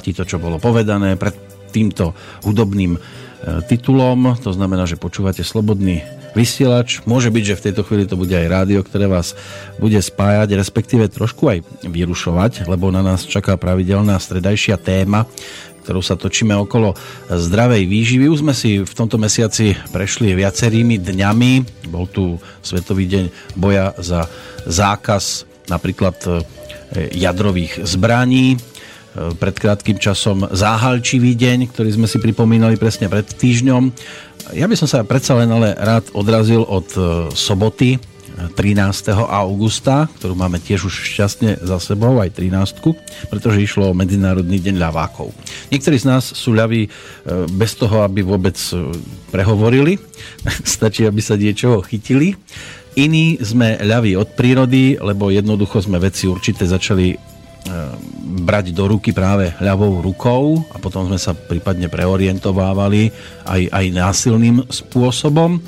platí to, čo bolo povedané pred týmto hudobným e, titulom. To znamená, že počúvate Slobodný vysielač. Môže byť, že v tejto chvíli to bude aj rádio, ktoré vás bude spájať, respektíve trošku aj vyrušovať, lebo na nás čaká pravidelná stredajšia téma, ktorou sa točíme okolo zdravej výživy. Už sme si v tomto mesiaci prešli viacerými dňami. Bol tu Svetový deň boja za zákaz napríklad e, jadrových zbraní. E, pred krátkým časom záhalčivý deň, ktorý sme si pripomínali presne pred týždňom. Ja by som sa predsa len ale rád odrazil od e, soboty, 13. augusta, ktorú máme tiež už šťastne za sebou, aj 13, pretože išlo o Medzinárodný deň ľavákov. Niektorí z nás sú ľaví e, bez toho, aby vôbec e, prehovorili. Stačí, aby sa niečoho chytili. Iní sme ľaví od prírody, lebo jednoducho sme veci určite začali e, brať do ruky práve ľavou rukou a potom sme sa prípadne preorientovávali aj, aj násilným spôsobom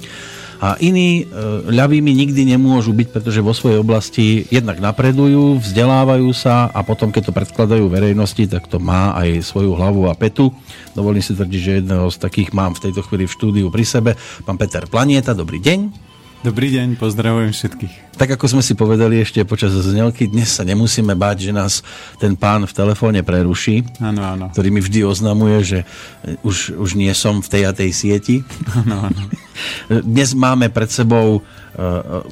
a iní e, ľavými nikdy nemôžu byť, pretože vo svojej oblasti jednak napredujú, vzdelávajú sa a potom, keď to predkladajú verejnosti, tak to má aj svoju hlavu a petu. Dovolím si tvrdiť, že jedného z takých mám v tejto chvíli v štúdiu pri sebe. Pán Peter Planieta, dobrý deň. Dobrý deň, pozdravujem všetkých. Tak ako sme si povedali ešte počas znelky, dnes sa nemusíme báť, že nás ten pán v telefóne preruší, áno, áno. ktorý mi vždy oznamuje, že už, už nie som v tej a tej sieti. Áno, áno. Dnes máme pred sebou uh,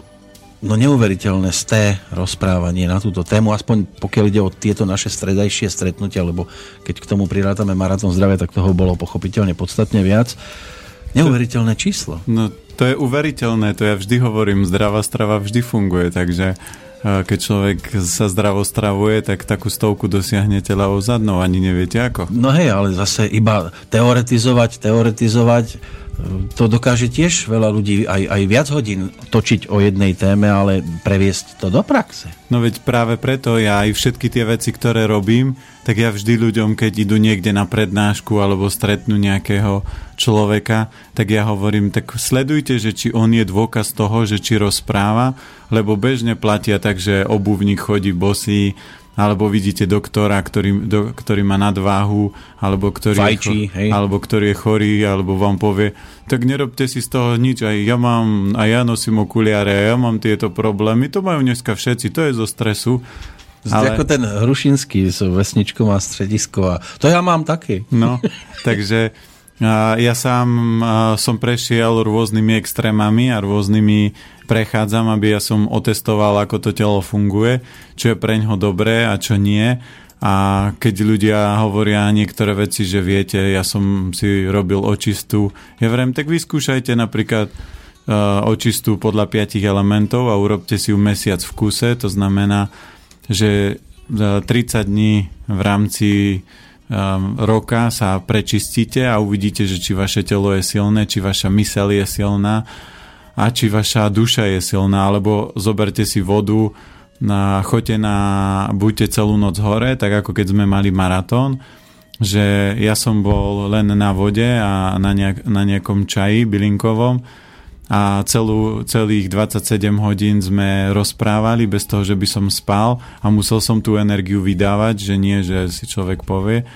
no neuveriteľné sté rozprávanie na túto tému, aspoň pokiaľ ide o tieto naše stredajšie stretnutia, lebo keď k tomu prirátame Maratón zdravia, tak toho bolo pochopiteľne podstatne viac. Neuveriteľné číslo. No to je uveriteľné, to ja vždy hovorím, zdravá strava vždy funguje, takže e, keď človek sa zdravo stravuje, tak takú stovku dosiahnete ľavou zadnou, ani neviete ako. No hej, ale zase iba teoretizovať, teoretizovať, to dokáže tiež veľa ľudí aj, aj viac hodín točiť o jednej téme, ale previesť to do praxe. No veď práve preto ja aj všetky tie veci, ktoré robím, tak ja vždy ľuďom, keď idú niekde na prednášku alebo stretnú nejakého človeka, tak ja hovorím, tak sledujte, že či on je dôkaz toho, že či rozpráva, lebo bežne platia tak, že obuvník chodí bosý, alebo vidíte doktora, ktorý, do, ktorý má nadváhu, alebo ktorý, Fajčí, je, alebo ktorý je chorý, alebo vám povie, tak nerobte si z toho nič, aj ja mám, aj ja nosím okuliare, aj ja mám tieto problémy, to majú dneska všetci, to je zo stresu. Ale... Ako ten Hrušinský s vesničkou a stredisko a to ja mám taky. No, takže ja sám som prešiel rôznymi extrémami a rôznymi prechádzam, aby ja som otestoval, ako to telo funguje, čo je pre ňo dobré a čo nie. A keď ľudia hovoria niektoré veci, že viete, ja som si robil očistú, ja vrem, tak vyskúšajte napríklad očistú podľa piatich elementov a urobte si ju mesiac v kuse, to znamená, že 30 dní v rámci um, roka sa prečistíte a uvidíte, že či vaše telo je silné, či vaša mysel je silná a či vaša duša je silná, alebo zoberte si vodu, na, choďte na, buďte celú noc hore, tak ako keď sme mali maratón, že ja som bol len na vode a na, nejak, na nejakom čaji bylinkovom a celú, celých 27 hodín sme rozprávali bez toho, že by som spal a musel som tú energiu vydávať, že nie, že si človek povie,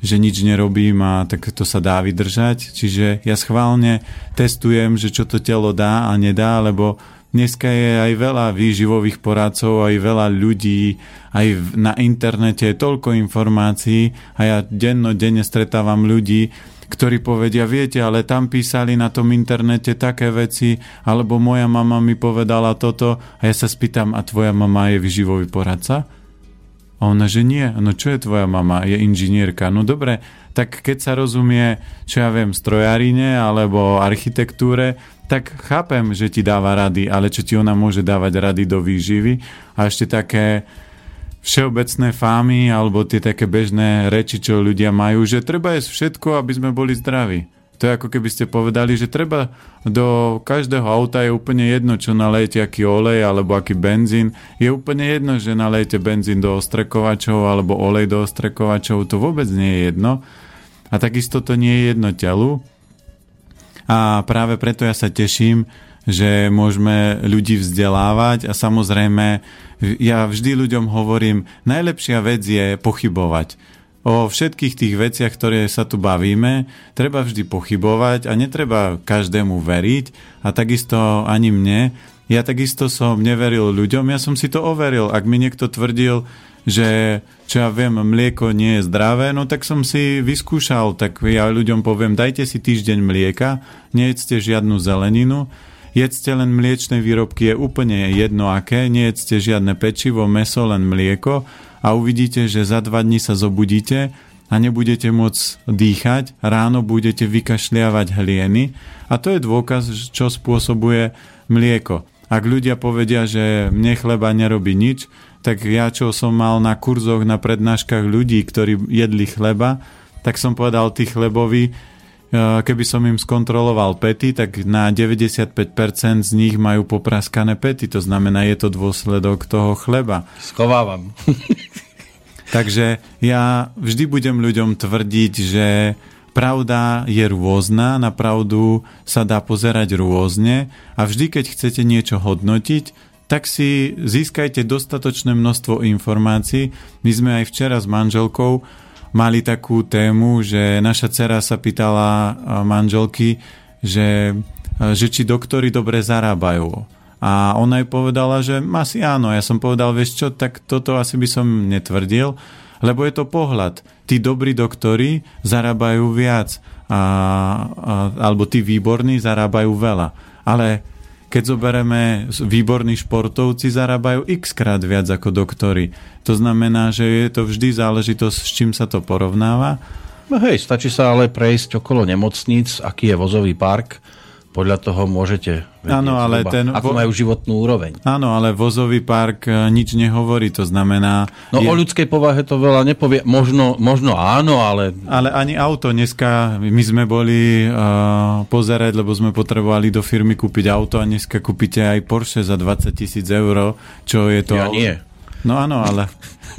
že nič nerobím a tak to sa dá vydržať. Čiže ja schválne testujem, že čo to telo dá a nedá, lebo dneska je aj veľa výživových poradcov, aj veľa ľudí, aj na internete je toľko informácií a ja denno, denne stretávam ľudí, ktorí povedia, viete, ale tam písali na tom internete také veci, alebo moja mama mi povedala toto a ja sa spýtam, a tvoja mama je vyživový poradca? A ona, že nie. No čo je tvoja mama? Je inžinierka. No dobre, tak keď sa rozumie, čo ja viem, strojarine alebo architektúre, tak chápem, že ti dáva rady, ale čo ti ona môže dávať rady do výživy? A ešte také všeobecné fámy alebo tie také bežné reči, čo ľudia majú, že treba jesť všetko, aby sme boli zdraví. To je ako keby ste povedali, že treba do každého auta je úplne jedno, čo nalejete, aký olej alebo aký benzín. Je úplne jedno, že nalejete benzín do ostrekovačov alebo olej do ostrekovačov. To vôbec nie je jedno. A takisto to nie je jedno telu. A práve preto ja sa teším, že môžeme ľudí vzdelávať a samozrejme ja vždy ľuďom hovorím, najlepšia vec je pochybovať. O všetkých tých veciach, ktoré sa tu bavíme, treba vždy pochybovať a netreba každému veriť a takisto ani mne. Ja takisto som neveril ľuďom, ja som si to overil. Ak mi niekto tvrdil, že čo ja viem, mlieko nie je zdravé, no tak som si vyskúšal, tak ja ľuďom poviem, dajte si týždeň mlieka, nejedzte žiadnu zeleninu, jedzte len mliečne výrobky, je úplne jedno aké, nejedzte žiadne pečivo, meso, len mlieko a uvidíte, že za dva dní sa zobudíte a nebudete môcť dýchať, ráno budete vykašliavať hlieny a to je dôkaz, čo spôsobuje mlieko. Ak ľudia povedia, že mne chleba nerobí nič, tak ja, čo som mal na kurzoch, na prednáškach ľudí, ktorí jedli chleba, tak som povedal tí chlebovi, keby som im skontroloval pety, tak na 95% z nich majú popraskané pety. To znamená, je to dôsledok toho chleba. Schovávam. Takže ja vždy budem ľuďom tvrdiť, že pravda je rôzna, na pravdu sa dá pozerať rôzne a vždy, keď chcete niečo hodnotiť, tak si získajte dostatočné množstvo informácií. My sme aj včera s manželkou mali takú tému, že naša dcera sa pýtala manželky, že, že či doktori dobre zarábajú. A ona jej povedala, že asi áno. Ja som povedal, vieš čo, tak toto asi by som netvrdil, lebo je to pohľad. Tí dobrí doktori zarábajú viac, a, a, alebo tí výborní zarábajú veľa. Ale keď zoberieme, výborní športovci zarábajú x krát viac ako doktory. To znamená, že je to vždy záležitosť, s čím sa to porovnáva. No hej, stačí sa ale prejsť okolo nemocníc, aký je vozový park, podľa toho môžete vedieť ano, ale zhruba, ten, ako majú životnú úroveň. Áno, ale vozový park e, nič nehovorí, to znamená... No je... o ľudskej povahe to veľa nepovie. Možno, možno áno, ale... Ale ani auto dneska, my sme boli uh, pozerať, lebo sme potrebovali do firmy kúpiť auto a dneska kúpite aj Porsche za 20 tisíc eur, čo je to... Ja nie. No áno, ale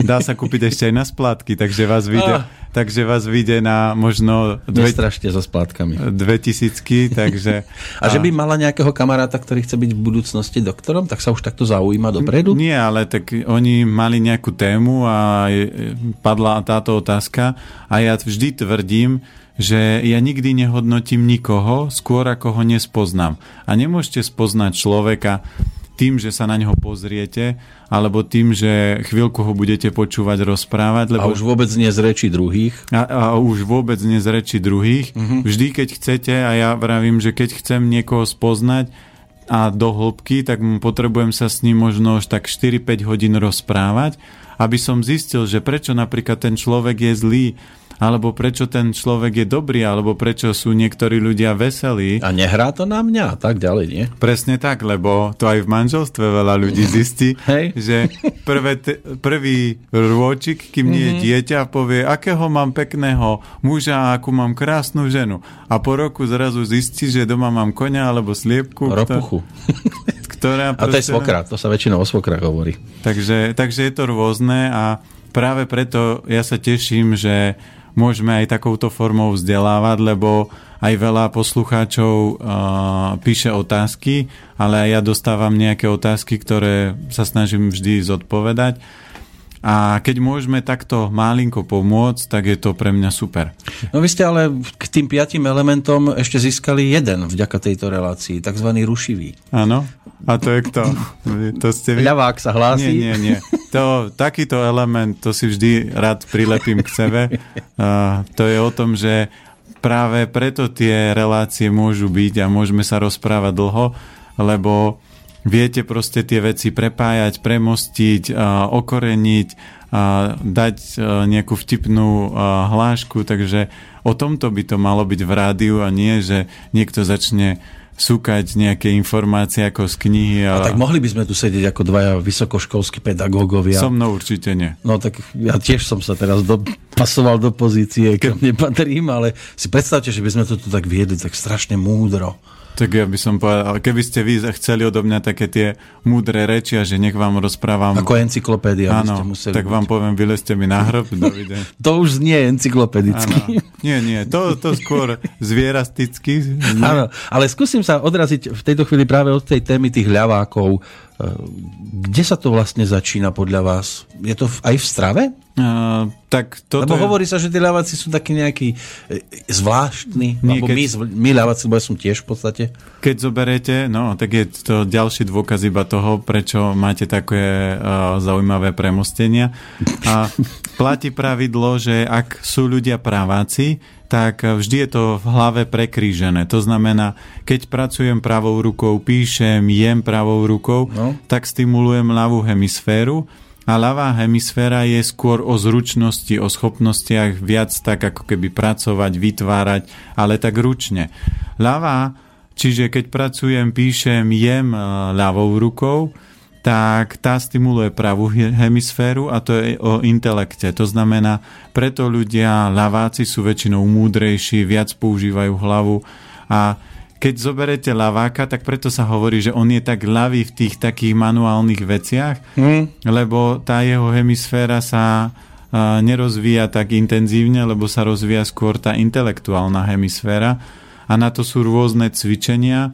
dá sa kúpiť ešte aj na splátky, takže vás vyjde, ah. takže vás vyjde na možno... Dve, Nestrašte so splátkami. Dve tisícky, takže... A, a že by mala nejakého kamaráta, ktorý chce byť v budúcnosti doktorom, tak sa už takto zaujíma dopredu? Nie, ale tak oni mali nejakú tému a padla táto otázka a ja vždy tvrdím, že ja nikdy nehodnotím nikoho skôr ako ho nespoznám. A nemôžete spoznať človeka tým, že sa na neho pozriete, alebo tým, že chvíľku ho budete počúvať rozprávať. Lebo... A už vôbec nie z reči druhých. A, a už vôbec nie z reči druhých. Mm-hmm. Vždy, keď chcete, a ja vravím, že keď chcem niekoho spoznať a do hĺbky, tak potrebujem sa s ním možno už tak 4-5 hodín rozprávať, aby som zistil, že prečo napríklad ten človek je zlý, alebo prečo ten človek je dobrý, alebo prečo sú niektorí ľudia veselí. A nehrá to na mňa, tak ďalej, nie? Presne tak, lebo to aj v manželstve veľa ľudí zistí, že prvé t- prvý rôčik, kým nie je mhm. dieťa, povie, akého mám pekného muža a akú mám krásnu ženu. A po roku zrazu zistí, že doma mám konia alebo sliepku. Ropuchu. Ktorá a to je svokra, to sa väčšinou o svokrach hovorí. Takže, takže je to rôzne a práve preto ja sa teším, že môžeme aj takouto formou vzdelávať, lebo aj veľa poslucháčov uh, píše otázky, ale aj ja dostávam nejaké otázky, ktoré sa snažím vždy zodpovedať. A keď môžeme takto malinko pomôcť, tak je to pre mňa super. No vy ste ale k tým piatim elementom ešte získali jeden vďaka tejto relácii, takzvaný rušivý. Áno, a to je kto? To ste vy? Ľavák sa hlási. Nie, nie, nie. To, takýto element, to si vždy rád prilepím k sebe. Uh, to je o tom, že práve preto tie relácie môžu byť a môžeme sa rozprávať dlho, lebo viete proste tie veci prepájať, premostiť, okoreniť, dať nejakú vtipnú hlášku, takže o tomto by to malo byť v rádiu a nie, že niekto začne súkať nejaké informácie ako z knihy. Ale... A tak mohli by sme tu sedieť ako dvaja vysokoškolskí pedagógovia. So mnou určite nie. No tak ja tiež som sa teraz dopasoval do pozície, kam nepatrím, ale si predstavte, že by sme to tu tak viedli tak strašne múdro. Tak ja by som povedal, keby ste vy chceli odo mňa také tie múdre reči a že nech vám rozprávam... Ako encyklopédia Áno, museli tak byť. vám poviem, vylezte mi na hrob, dovidenia. to už znie encyklopedicky. Áno. Nie, nie, to, to skôr zvierasticky. Áno, ale skúsim sa odraziť v tejto chvíli práve od tej témy tých ľavákov, kde sa to vlastne začína podľa vás? Je to aj v strave? Uh, tak toto Lebo je... hovorí sa, že tí ľaváci sú takí nejakí e, zvláštni. Nie, lebo keď- my, my ľaváci, lebo ja som tiež v podstate. Keď zoberete, no, tak je to ďalší dôkaz iba toho, prečo máte také uh, zaujímavé premostenia. A platí pravidlo, že ak sú ľudia praváci, tak vždy je to v hlave prekrížené. To znamená, keď pracujem pravou rukou, píšem, jem pravou rukou, No. tak stimulujem ľavú hemisféru a ľavá hemisféra je skôr o zručnosti, o schopnostiach viac tak ako keby pracovať, vytvárať, ale tak ručne. Ľavá, čiže keď pracujem, píšem, jem e, ľavou rukou, tak tá stimuluje pravú he- hemisféru a to je o intelekte. To znamená, preto ľudia, ľaváci sú väčšinou múdrejší, viac používajú hlavu a keď zoberete ľaváka, tak preto sa hovorí, že on je tak ľavý v tých takých manuálnych veciach, Hm? lebo tá jeho hemisféra sa a, nerozvíja tak intenzívne, lebo sa rozvíja skôr tá intelektuálna hemisféra a na to sú rôzne cvičenia.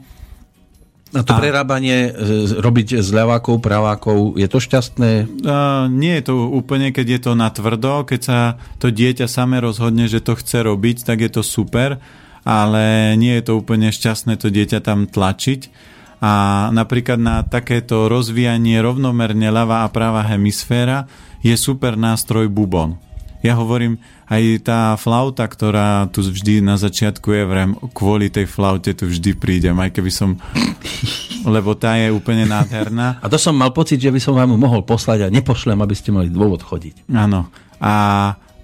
A to A- prerábanie e, robiť s ľavákov, pravákov, je to šťastné? A, nie je to úplne, keď je to na tvrdo, keď sa to dieťa same rozhodne, že to chce robiť, tak je to super, ale nie je to úplne šťastné to dieťa tam tlačiť. A napríklad na takéto rozvíjanie rovnomerne ľavá a pravá hemisféra je super nástroj bubon. Ja hovorím, aj tá flauta, ktorá tu vždy na začiatku je, vrem, kvôli tej flaute tu vždy prídem, aj keby som... Lebo tá je úplne nádherná. A to som mal pocit, že by som vám mohol poslať a nepošlem, aby ste mali dôvod chodiť. Áno. A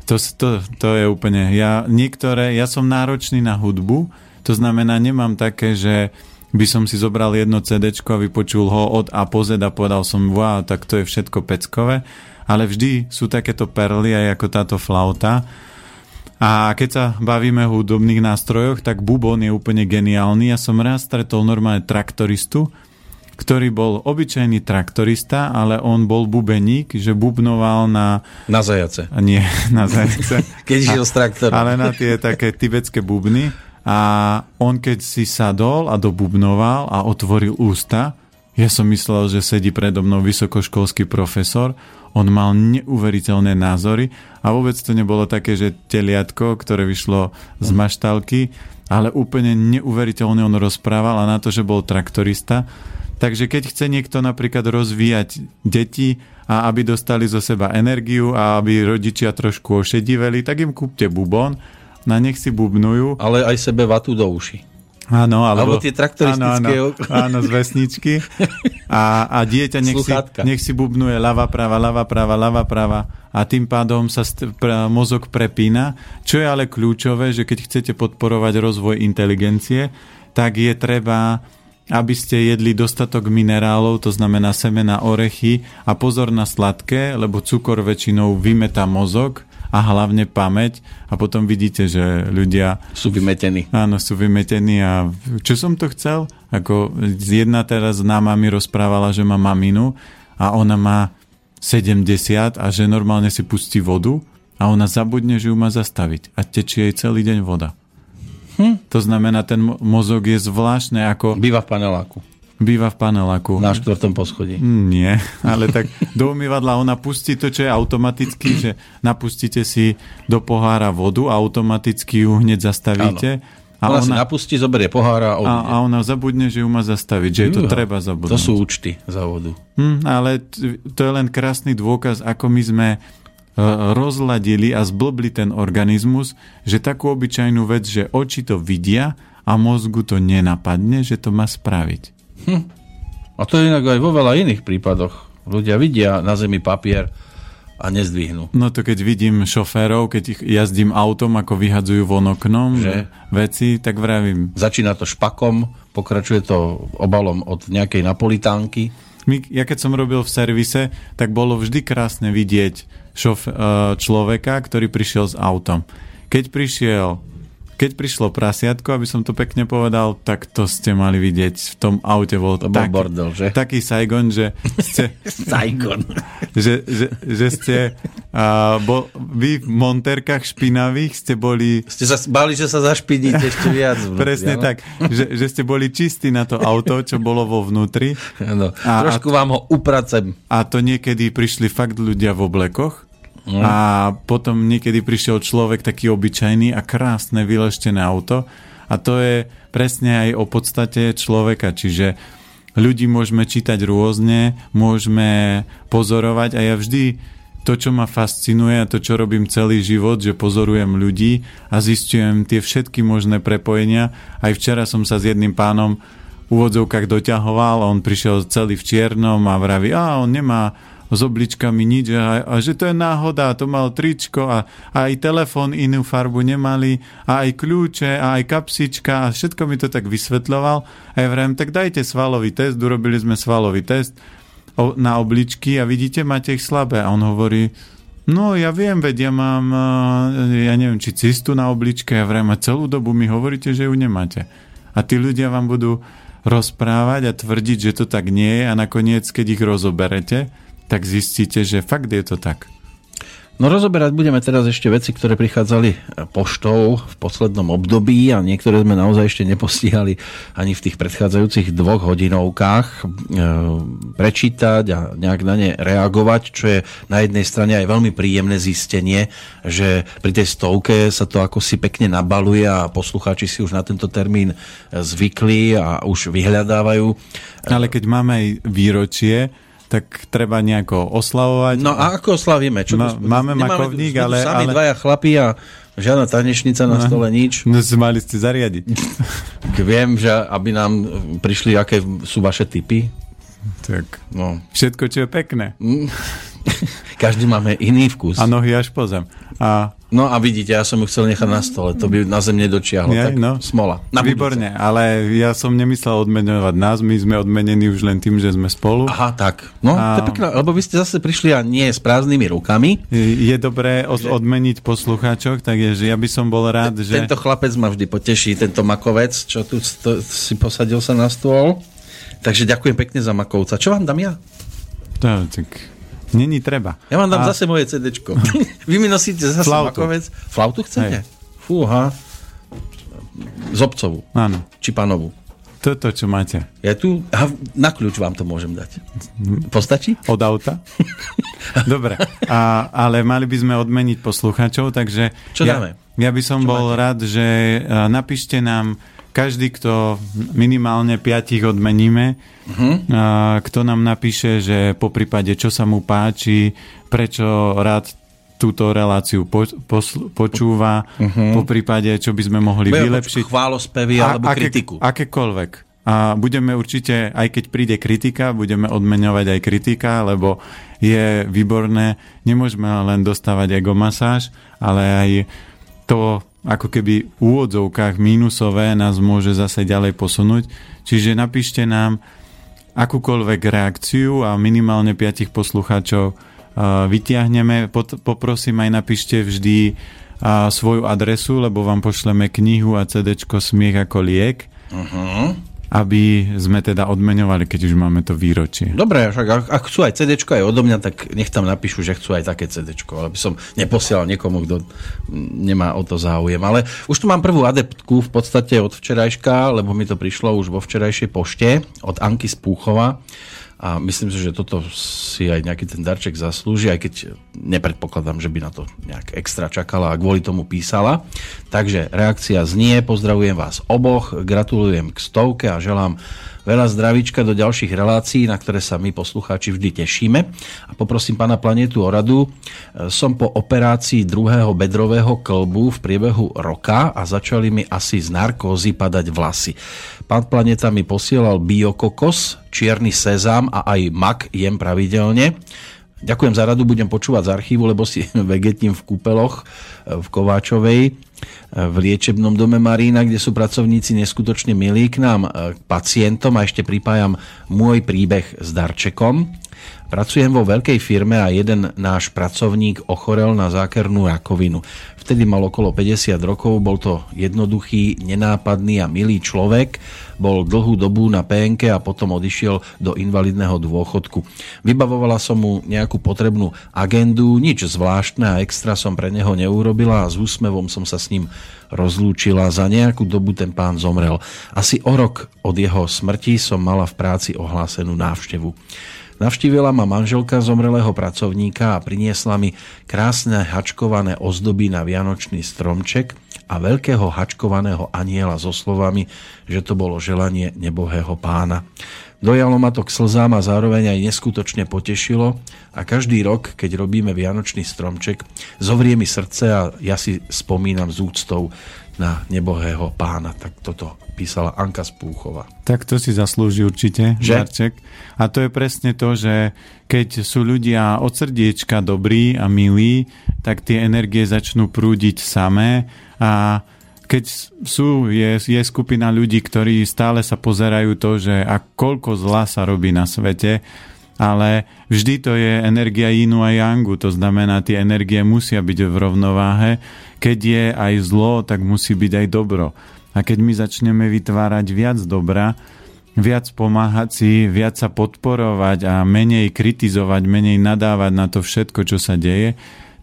to, to, to je úplne... Ja, niektoré, ja som náročný na hudbu, to znamená, nemám také, že by som si zobral jedno CD a vypočul ho od A po Z a povedal som, wow, tak to je všetko peckové. Ale vždy sú takéto perly, aj ako táto flauta. A keď sa bavíme o hudobných nástrojoch, tak bubon je úplne geniálny. Ja som raz stretol normálne traktoristu, ktorý bol obyčajný traktorista, ale on bol bubeník, že bubnoval na Na zajace. nie na zajce. Keď žil s traktorom. Ale na tie také tibetské bubny. A on keď si sadol a dobubnoval a otvoril ústa, ja som myslel, že sedí predo mnou vysokoškolský profesor, on mal neuveriteľné názory a vôbec to nebolo také, že teliatko, ktoré vyšlo z maštalky, ale úplne neuveriteľne on rozprával a na to, že bol traktorista. Takže keď chce niekto napríklad rozvíjať deti a aby dostali zo seba energiu a aby rodičia trošku ošediveli, tak im kúpte bubon, na nech si bubnujú. Ale aj sebe vatu do uši. Áno, alebo, Alebo tie traktoristické- Áno, áno, áno z vesničky. A, a dieťa nech si, nech si bubnuje ľava, práva, ľava, práva, ľava, práva a tým pádom sa st- pre, mozog prepína. Čo je ale kľúčové, že keď chcete podporovať rozvoj inteligencie, tak je treba aby ste jedli dostatok minerálov, to znamená semena, orechy a pozor na sladké, lebo cukor väčšinou vymetá mozog a hlavne pamäť a potom vidíte, že ľudia Sú vymetení. Áno, sú vymetení a čo som to chcel? Ako jedna teraz známa mi rozprávala, že má maminu a ona má 70 a že normálne si pustí vodu a ona zabudne, že ju má zastaviť a tečie jej celý deň voda. Hm? To znamená, ten mo- mozog je zvláštne, ako Býva v paneláku. Býva v paneláku. Na štvrtom poschodí. Mm, Nie, ale tak do umývadla ona pustí to, čo je automaticky, že napustíte si do pohára vodu a automaticky ju hneď zastavíte. A Ona, si napustí, zoberie pohára a a, a ona zabudne, že ju má zastaviť, že je to Juha. treba zabudnúť. To sú účty za vodu. Hm, ale to je len krásny dôkaz, ako my sme e, rozladili a zblbli ten organizmus, že takú obyčajnú vec, že oči to vidia a mozgu to nenapadne, že to má spraviť. A to je inak aj vo veľa iných prípadoch. Ľudia vidia na zemi papier a nezdvihnú. No to keď vidím šoférov, keď ich jazdím autom, ako vyhadzujú von oknom Že? veci, tak vravím. Začína to špakom, pokračuje to obalom od nejakej napolitánky. My, ja keď som robil v servise, tak bolo vždy krásne vidieť šof, e, človeka, ktorý prišiel s autom. Keď prišiel keď prišlo prasiatko, aby som to pekne povedal, tak to ste mali vidieť. V tom aute bol, to bol taký, bordel, že? taký Saigon, že ste... Saigon. že, že, že ste... Uh, bol, vy v monterkách špinavých ste boli... Ste sa bali, že sa zašpiníte ešte viac. Vnútri, Presne ano? tak. Že, že ste boli čistí na to auto, čo bolo vo vnútri. Ano. A, Trošku a, vám ho upracem. A to niekedy prišli fakt ľudia v oblekoch Mm. A potom niekedy prišiel človek taký obyčajný a krásne vyleštené auto. A to je presne aj o podstate človeka. Čiže ľudí môžeme čítať rôzne, môžeme pozorovať a ja vždy to, čo ma fascinuje a to, čo robím celý život, že pozorujem ľudí a zistujem tie všetky možné prepojenia. Aj včera som sa s jedným pánom v úvodzovkách doťahoval, on prišiel celý v čiernom a vraví, a on nemá s obličkami nič a, a že to je náhoda, to mal tričko a, a aj telefón inú farbu nemali a aj kľúče a aj kapsička a všetko mi to tak vysvetľoval. A ja vrem, tak dajte svalový test, urobili sme svalový test na obličky a vidíte, máte ich slabé. A on hovorí, No, ja viem, veď ja mám, ja neviem, či cistu na obličke, ja vrem, a celú dobu mi hovoríte, že ju nemáte. A tí ľudia vám budú rozprávať a tvrdiť, že to tak nie je a nakoniec, keď ich rozoberete, tak zistíte, že fakt je to tak. No rozoberať budeme teraz ešte veci, ktoré prichádzali poštou v poslednom období a niektoré sme naozaj ešte nepostihali ani v tých predchádzajúcich dvoch hodinovkách e, prečítať a nejak na ne reagovať, čo je na jednej strane aj veľmi príjemné zistenie, že pri tej stovke sa to ako si pekne nabaluje a poslucháči si už na tento termín zvykli a už vyhľadávajú. Ale keď máme aj výročie, tak treba nejako oslavovať. No a ako oslavíme? Čo no, máme makovník, ale... Sami ale... dvaja chlapí a žiadna tanečnica na no, stole, nič. No, mali ste zariadiť. Viem, že aby nám prišli, aké sú vaše typy. Tak, no. všetko, čo je pekné. Mm. Každý máme iný vkus. A nohy až po zem. A No a vidíte, ja som ju chcel nechať na stole, to by na zem nedočiahlo, ja, tak no. smola. Na Výborne, budúce. ale ja som nemyslel odmenovať nás, my sme odmenení už len tým, že sme spolu. Aha, tak. No, a... to je pekné, lebo vy ste zase prišli a nie s prázdnymi rukami. Je dobré od, odmeniť poslucháčok, takže ja by som bol rád, že... Tento chlapec ma vždy poteší, tento makovec, čo tu to, si posadil sa na stôl. Takže ďakujem pekne za makovca. Čo vám dám ja? To, tak Není treba. Ja vám dám a... zase moje CD. Vy mi nosíte zase Flautu. makovec. Flautu chcete? Hej. Fúha. Zobcovú. Áno. Či panovú. Toto, čo máte. Ja tu, a na kľúč vám to môžem dať. Postačí? Od auta? Dobre, a, ale mali by sme odmeniť posluchačov, takže... Čo ja, dáme? Ja by som čo bol máte? rád, že napíšte nám každý, kto minimálne piatich odmeníme, uh-huh. kto nám napíše, že po prípade, čo sa mu páči, prečo rád túto reláciu po, posl- počúva, uh-huh. po prípade, čo by sme mohli Bude vylepšiť. Chválospevy alebo aké, kritiku. Akékoľvek. A budeme určite, aj keď príde kritika, budeme odmeňovať aj kritika, lebo je výborné. Nemôžeme len dostávať ego masáž, ale aj to ako keby v úvodzovkách mínusové nás môže zase ďalej posunúť. Čiže napíšte nám akúkoľvek reakciu a minimálne piatich poslucháčov vytiahneme. Poprosím aj napíšte vždy svoju adresu, lebo vám pošleme knihu a CD Smiech ako liek. Uh-huh aby sme teda odmeňovali, keď už máme to výročie. Dobre, však ak, ak chcú aj CD aj odo mňa, tak nech tam napíšu, že chcú aj také CD, ale by som neposielal niekomu, kto nemá o to záujem. Ale už tu mám prvú adeptku v podstate od včerajška, lebo mi to prišlo už vo včerajšej pošte od Anky Spúchova a myslím si, že toto si aj nejaký ten darček zaslúži, aj keď nepredpokladám, že by na to nejak extra čakala a kvôli tomu písala. Takže reakcia znie, pozdravujem vás oboch, gratulujem k stovke a želám veľa zdravíčka do ďalších relácií, na ktoré sa my poslucháči vždy tešíme. A poprosím pána Planetu o radu. Som po operácii druhého bedrového klbu v priebehu roka a začali mi asi z narkózy padať vlasy. Pán Planeta mi posielal biokokos, čierny sezám a aj mak jem pravidelne. Ďakujem za radu, budem počúvať z archívu, lebo si vegetím v kúpeloch v Kováčovej v liečebnom dome Marína, kde sú pracovníci neskutočne milí k nám, k pacientom a ešte pripájam môj príbeh s darčekom. Pracujem vo veľkej firme a jeden náš pracovník ochorel na zákernú rakovinu. Vtedy mal okolo 50 rokov, bol to jednoduchý, nenápadný a milý človek, bol dlhú dobu na PNK a potom odišiel do invalidného dôchodku. Vybavovala som mu nejakú potrebnú agendu, nič zvláštne a extra som pre neho neurobila a s úsmevom som sa s ním rozlúčila. Za nejakú dobu ten pán zomrel. Asi o rok od jeho smrti som mala v práci ohlásenú návštevu. Navštívila ma manželka zomrelého pracovníka a priniesla mi krásne hačkované ozdoby na vianočný stromček a veľkého hačkovaného aniela so slovami, že to bolo želanie nebohého pána. Dojalo ma to k slzám a zároveň aj neskutočne potešilo a každý rok, keď robíme Vianočný stromček, zovrie mi srdce a ja si spomínam z úctou na nebohého pána. Tak toto písala Anka Spúchova. Tak to si zaslúži určite, že? A to je presne to, že keď sú ľudia od srdiečka dobrí a milí, tak tie energie začnú prúdiť samé a keď sú, je, je skupina ľudí, ktorí stále sa pozerajú to, že a koľko zla sa robí na svete, ale vždy to je energia inu a yangu, to znamená, tie energie musia byť v rovnováhe. Keď je aj zlo, tak musí byť aj dobro. A keď my začneme vytvárať viac dobra, viac pomáhať si, viac sa podporovať a menej kritizovať, menej nadávať na to všetko, čo sa deje,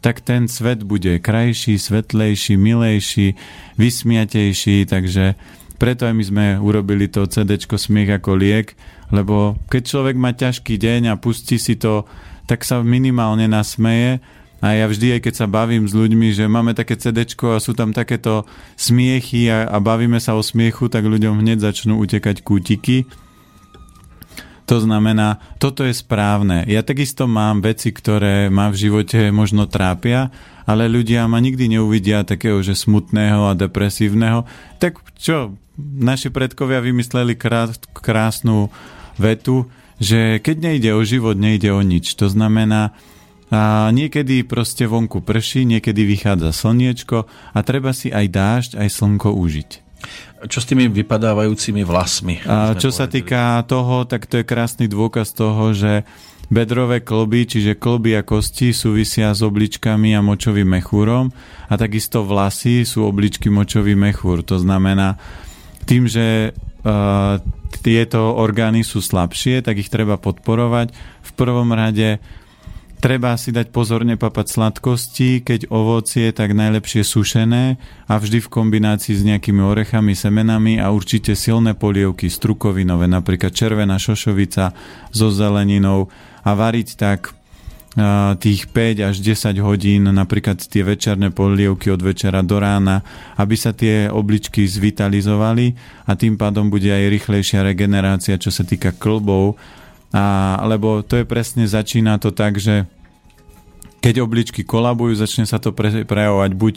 tak ten svet bude krajší, svetlejší, milejší, vysmiatejší, takže preto aj my sme urobili to CD Smiech ako liek, lebo keď človek má ťažký deň a pustí si to, tak sa minimálne nasmeje a ja vždy, aj keď sa bavím s ľuďmi, že máme také CD a sú tam takéto smiechy a, a bavíme sa o smiechu, tak ľuďom hneď začnú utekať kútiky to znamená, toto je správne. Ja takisto mám veci, ktoré ma v živote možno trápia, ale ľudia ma nikdy neuvidia takého, že smutného a depresívneho. Tak čo, naši predkovia vymysleli krás, krásnu vetu, že keď nejde o život, nejde o nič. To znamená, a niekedy proste vonku prší, niekedy vychádza slniečko a treba si aj dážď, aj slnko užiť. Čo s tými vypadávajúcimi vlasmi? A čo sa týka toho, tak to je krásny dôkaz toho, že bedrové kloby, čiže kloby a kosti súvisia s obličkami a močovým mechúrom a takisto vlasy sú obličky močový mechúr. To znamená, tým, že uh, tieto orgány sú slabšie, tak ich treba podporovať. V prvom rade Treba si dať pozorne papať sladkosti, keď ovocie, tak najlepšie sušené a vždy v kombinácii s nejakými orechami, semenami a určite silné polievky strukovinové, napríklad červená šošovica so zeleninou a variť tak tých 5 až 10 hodín, napríklad tie večerné polievky od večera do rána, aby sa tie obličky zvitalizovali a tým pádom bude aj rýchlejšia regenerácia, čo sa týka klbov a, lebo to je presne, začína to tak, že keď obličky kolabujú, začne sa to pre, prejavovať buď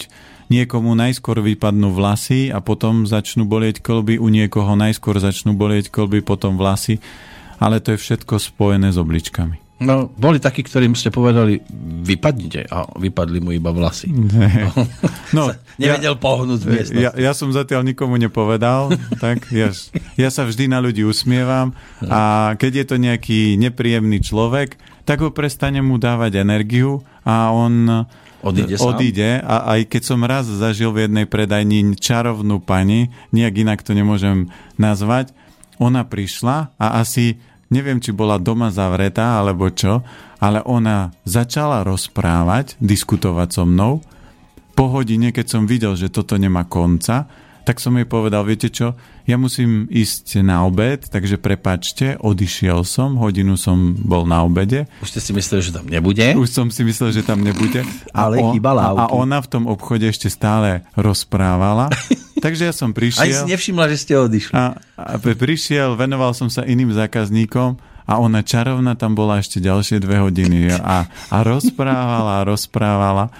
niekomu najskôr vypadnú vlasy a potom začnú bolieť kolby, u niekoho najskôr začnú bolieť kolby, potom vlasy, ale to je všetko spojené s obličkami. No, boli takí, ktorým ste povedali, vypadnite a vypadli mu iba vlasy. Ne. No, nevedel ja, pohnúť z Ja, ja som zatiaľ nikomu nepovedal, tak ja, ja sa vždy na ľudí usmievam a keď je to nejaký nepríjemný človek, tak ho prestane mu dávať energiu a on odíde, odíde a aj keď som raz zažil v jednej predajni čarovnú pani, nejak inak to nemôžem nazvať, ona prišla a asi neviem, či bola doma zavretá alebo čo, ale ona začala rozprávať, diskutovať so mnou. Po hodine, keď som videl, že toto nemá konca, tak som jej povedal, viete čo, ja musím ísť na obed, takže prepačte, odišiel som, hodinu som bol na obede. Už ste si mysleli, že tam nebude? Už som si myslel, že tam nebude. Ale a chýbala a, a ona v tom obchode ešte stále rozprávala. takže ja som prišiel... Ani si nevšimla, že ste odišli. A, a prišiel, venoval som sa iným zákazníkom a ona čarovná tam bola ešte ďalšie dve hodiny a, a rozprávala a rozprávala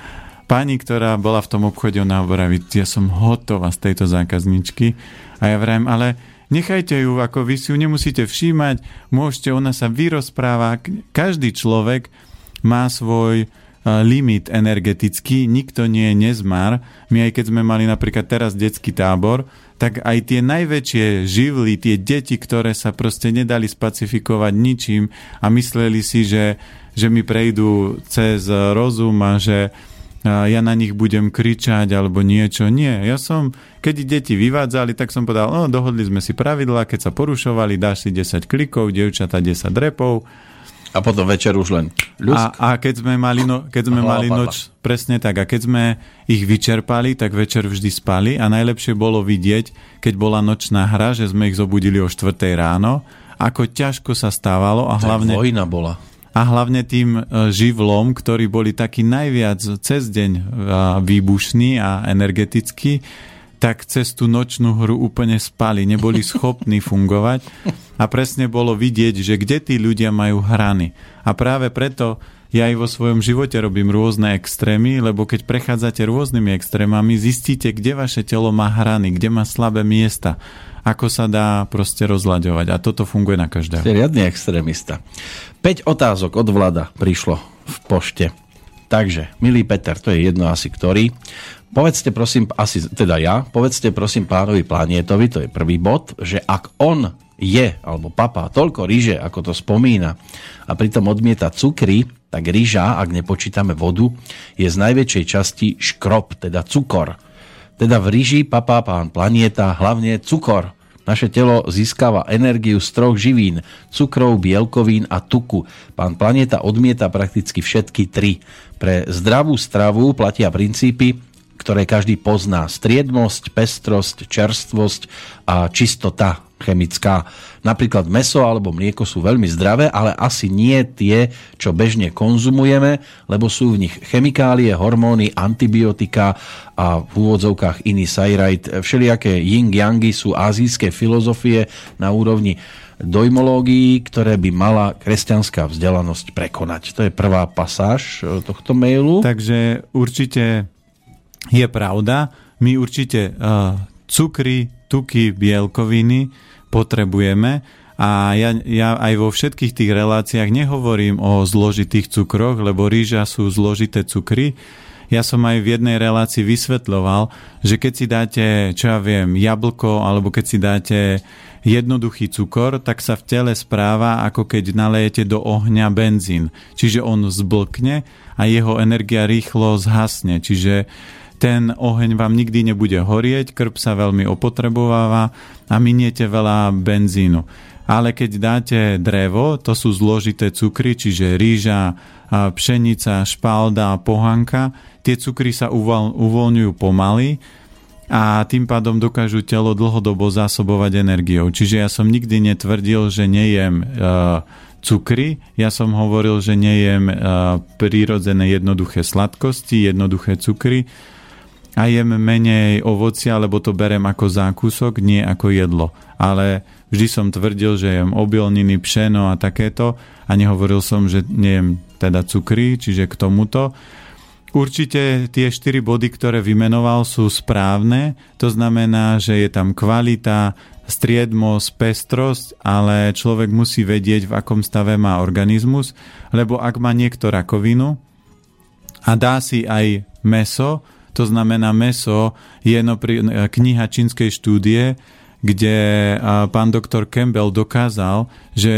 pani, ktorá bola v tom obchode, ona hovorí, ja som hotová z tejto zákazničky. A ja vrajím, ale nechajte ju, ako vy si ju nemusíte všímať, môžete, ona sa vyrozpráva. Každý človek má svoj limit energetický, nikto nie je nezmar. My aj keď sme mali napríklad teraz detský tábor, tak aj tie najväčšie živly, tie deti, ktoré sa proste nedali spacifikovať ničím a mysleli si, že, že mi prejdú cez rozum a že ja na nich budem kričať alebo niečo. Nie, ja som, keď deti vyvádzali, tak som povedal, no, dohodli sme si pravidla, keď sa porušovali, dáš si 10 klikov, dievčata 10 repov, a potom večer už len ľusk. A, a keď sme mali, no, keď sme mali noč, presne tak, a keď sme ich vyčerpali, tak večer vždy spali a najlepšie bolo vidieť, keď bola nočná hra, že sme ich zobudili o 4 ráno, ako ťažko sa stávalo a hlavne... Vojna bola. A hlavne tým e, živlom, ktorí boli taký najviac cez deň výbušný a energetický, tak cez tú nočnú hru úplne spali, neboli schopní fungovať a presne bolo vidieť, že kde tí ľudia majú hrany. A práve preto ja aj vo svojom živote robím rôzne extrémy, lebo keď prechádzate rôznymi extrémami, zistíte, kde vaše telo má hrany, kde má slabé miesta, ako sa dá proste rozľaďovať. A toto funguje na každého. Ste riadny extrémista. 5 otázok od vlada prišlo v pošte. Takže, milý Peter, to je jedno asi ktorý. Povedzte prosím, asi teda ja, povedzte prosím pánovi Planietovi, to je prvý bod, že ak on je, alebo papa, toľko ríže, ako to spomína, a pritom odmieta cukry, tak rýža, ak nepočítame vodu, je z najväčšej časti škrob, teda cukor. Teda v ríži papá pán Planieta hlavne cukor. Naše telo získava energiu z troch živín, cukrov, bielkovín a tuku. Pán Planeta odmieta prakticky všetky tri. Pre zdravú stravu platia princípy, ktoré každý pozná. Striednosť, pestrosť, čerstvosť a čistota chemická. Napríklad meso alebo mlieko sú veľmi zdravé, ale asi nie tie, čo bežne konzumujeme, lebo sú v nich chemikálie, hormóny, antibiotika a v úvodzovkách iný sajrajt. Všelijaké yin-yangy sú azijské filozofie na úrovni dojmológií, ktoré by mala kresťanská vzdelanosť prekonať. To je prvá pasáž tohto mailu. Takže určite je pravda, my určite uh, cukry, tuky, bielkoviny potrebujeme a ja, ja aj vo všetkých tých reláciách nehovorím o zložitých cukroch, lebo rýža sú zložité cukry. Ja som aj v jednej relácii vysvetľoval, že keď si dáte, čo ja viem, jablko, alebo keď si dáte jednoduchý cukor, tak sa v tele správa, ako keď nalejete do ohňa benzín. Čiže on zblkne a jeho energia rýchlo zhasne. Čiže ten oheň vám nikdy nebude horieť, krb sa veľmi opotrebováva a miniete veľa benzínu. Ale keď dáte drevo, to sú zložité cukry, čiže rýža, pšenica, špalda pohanka, tie cukry sa uvoľňujú pomaly a tým pádom dokážu telo dlhodobo zásobovať energiou. Čiže ja som nikdy netvrdil, že nejem cukry, ja som hovoril, že nejem prírodzené jednoduché sladkosti, jednoduché cukry, a jem menej ovocia, lebo to berem ako zákusok, nie ako jedlo. Ale vždy som tvrdil, že jem obilniny, pšeno a takéto a nehovoril som, že nejem teda cukry, čiže k tomuto. Určite tie štyri body, ktoré vymenoval, sú správne. To znamená, že je tam kvalita, striedmosť, pestrosť, ale človek musí vedieť, v akom stave má organizmus, lebo ak má niekto rakovinu a dá si aj meso, to znamená meso, je no pri, kniha čínskej štúdie, kde pán doktor Campbell dokázal, že,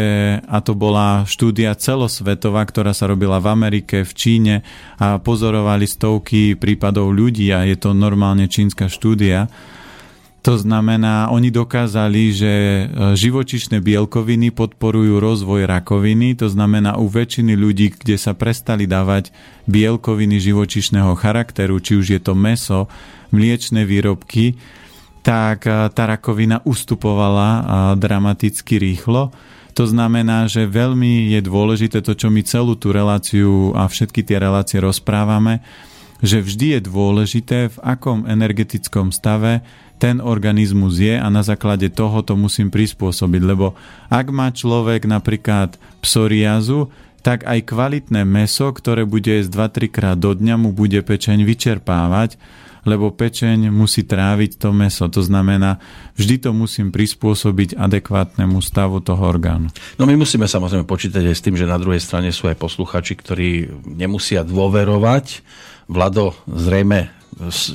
a to bola štúdia celosvetová, ktorá sa robila v Amerike, v Číne a pozorovali stovky prípadov ľudí a je to normálne čínska štúdia, to znamená, oni dokázali, že e, živočišné bielkoviny podporujú rozvoj rakoviny, to znamená u väčšiny ľudí, kde sa prestali dávať bielkoviny živočišného charakteru, či už je to meso, mliečne výrobky, tak e, tá rakovina ustupovala e, dramaticky rýchlo. To znamená, že veľmi je dôležité to, čo my celú tú reláciu a všetky tie relácie rozprávame, že vždy je dôležité, v akom energetickom stave ten organizmus je a na základe toho to musím prispôsobiť, lebo ak má človek napríklad psoriazu, tak aj kvalitné meso, ktoré bude jesť 2-3 krát do dňa, mu bude pečeň vyčerpávať, lebo pečeň musí tráviť to meso. To znamená, vždy to musím prispôsobiť adekvátnemu stavu toho orgánu. No my musíme samozrejme počítať aj s tým, že na druhej strane sú aj posluchači, ktorí nemusia dôverovať. Vlado zrejme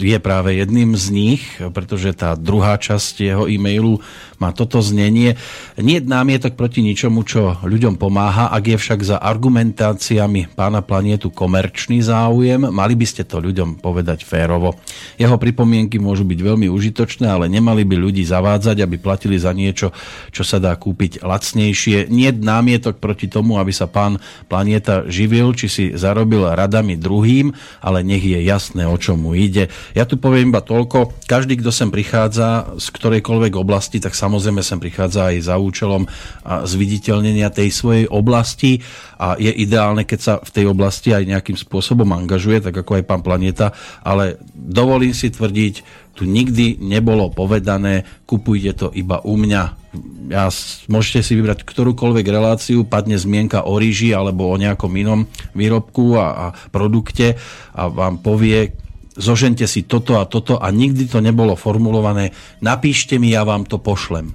je práve jedným z nich, pretože tá druhá časť jeho e-mailu má toto znenie. Nie námietok proti ničomu, čo ľuďom pomáha, ak je však za argumentáciami pána planietu komerčný záujem, mali by ste to ľuďom povedať férovo. Jeho pripomienky môžu byť veľmi užitočné, ale nemali by ľudí zavádzať, aby platili za niečo, čo sa dá kúpiť lacnejšie. Nie námietok proti tomu, aby sa pán planieta živil, či si zarobil radami druhým, ale nech je jasné, o čom mu ide. Ja tu poviem iba toľko, každý, kto sem prichádza z ktorejkoľvek oblasti, tak sa samozrejme sem prichádza aj za účelom zviditeľnenia tej svojej oblasti. A je ideálne, keď sa v tej oblasti aj nejakým spôsobom angažuje, tak ako aj pán Planeta, ale dovolím si tvrdiť, tu nikdy nebolo povedané, kupujte to iba u mňa. Ja, môžete si vybrať ktorúkoľvek reláciu, padne zmienka o ríži alebo o nejakom inom výrobku a, a produkte a vám povie, zožente si toto a toto a nikdy to nebolo formulované, napíšte mi, ja vám to pošlem.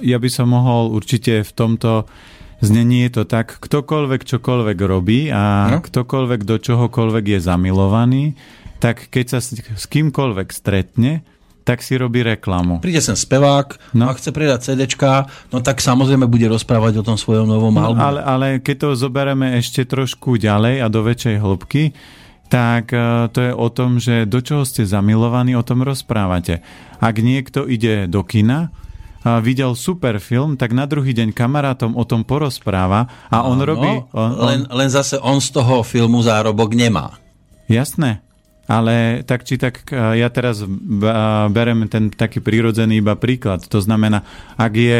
Ja by som mohol určite v tomto znení je to tak, ktokoľvek čokoľvek robí a no? ktokoľvek do čohokoľvek je zamilovaný, tak keď sa s kýmkoľvek stretne, tak si robí reklamu. Príde sem spevák no. a chce predať CD, no tak samozrejme bude rozprávať o tom svojom novom no, albume. Ale, ale keď to zoberieme ešte trošku ďalej a do väčšej hĺbky, tak e, to je o tom, že do čoho ste zamilovaní, o tom rozprávate. Ak niekto ide do kina, a videl super film, tak na druhý deň kamarátom o tom porozpráva a on no, robí... On, on... Len, len zase on z toho filmu zárobok nemá. Jasné. Ale tak či tak, e, ja teraz berem ten taký prírodzený iba príklad. To znamená, ak je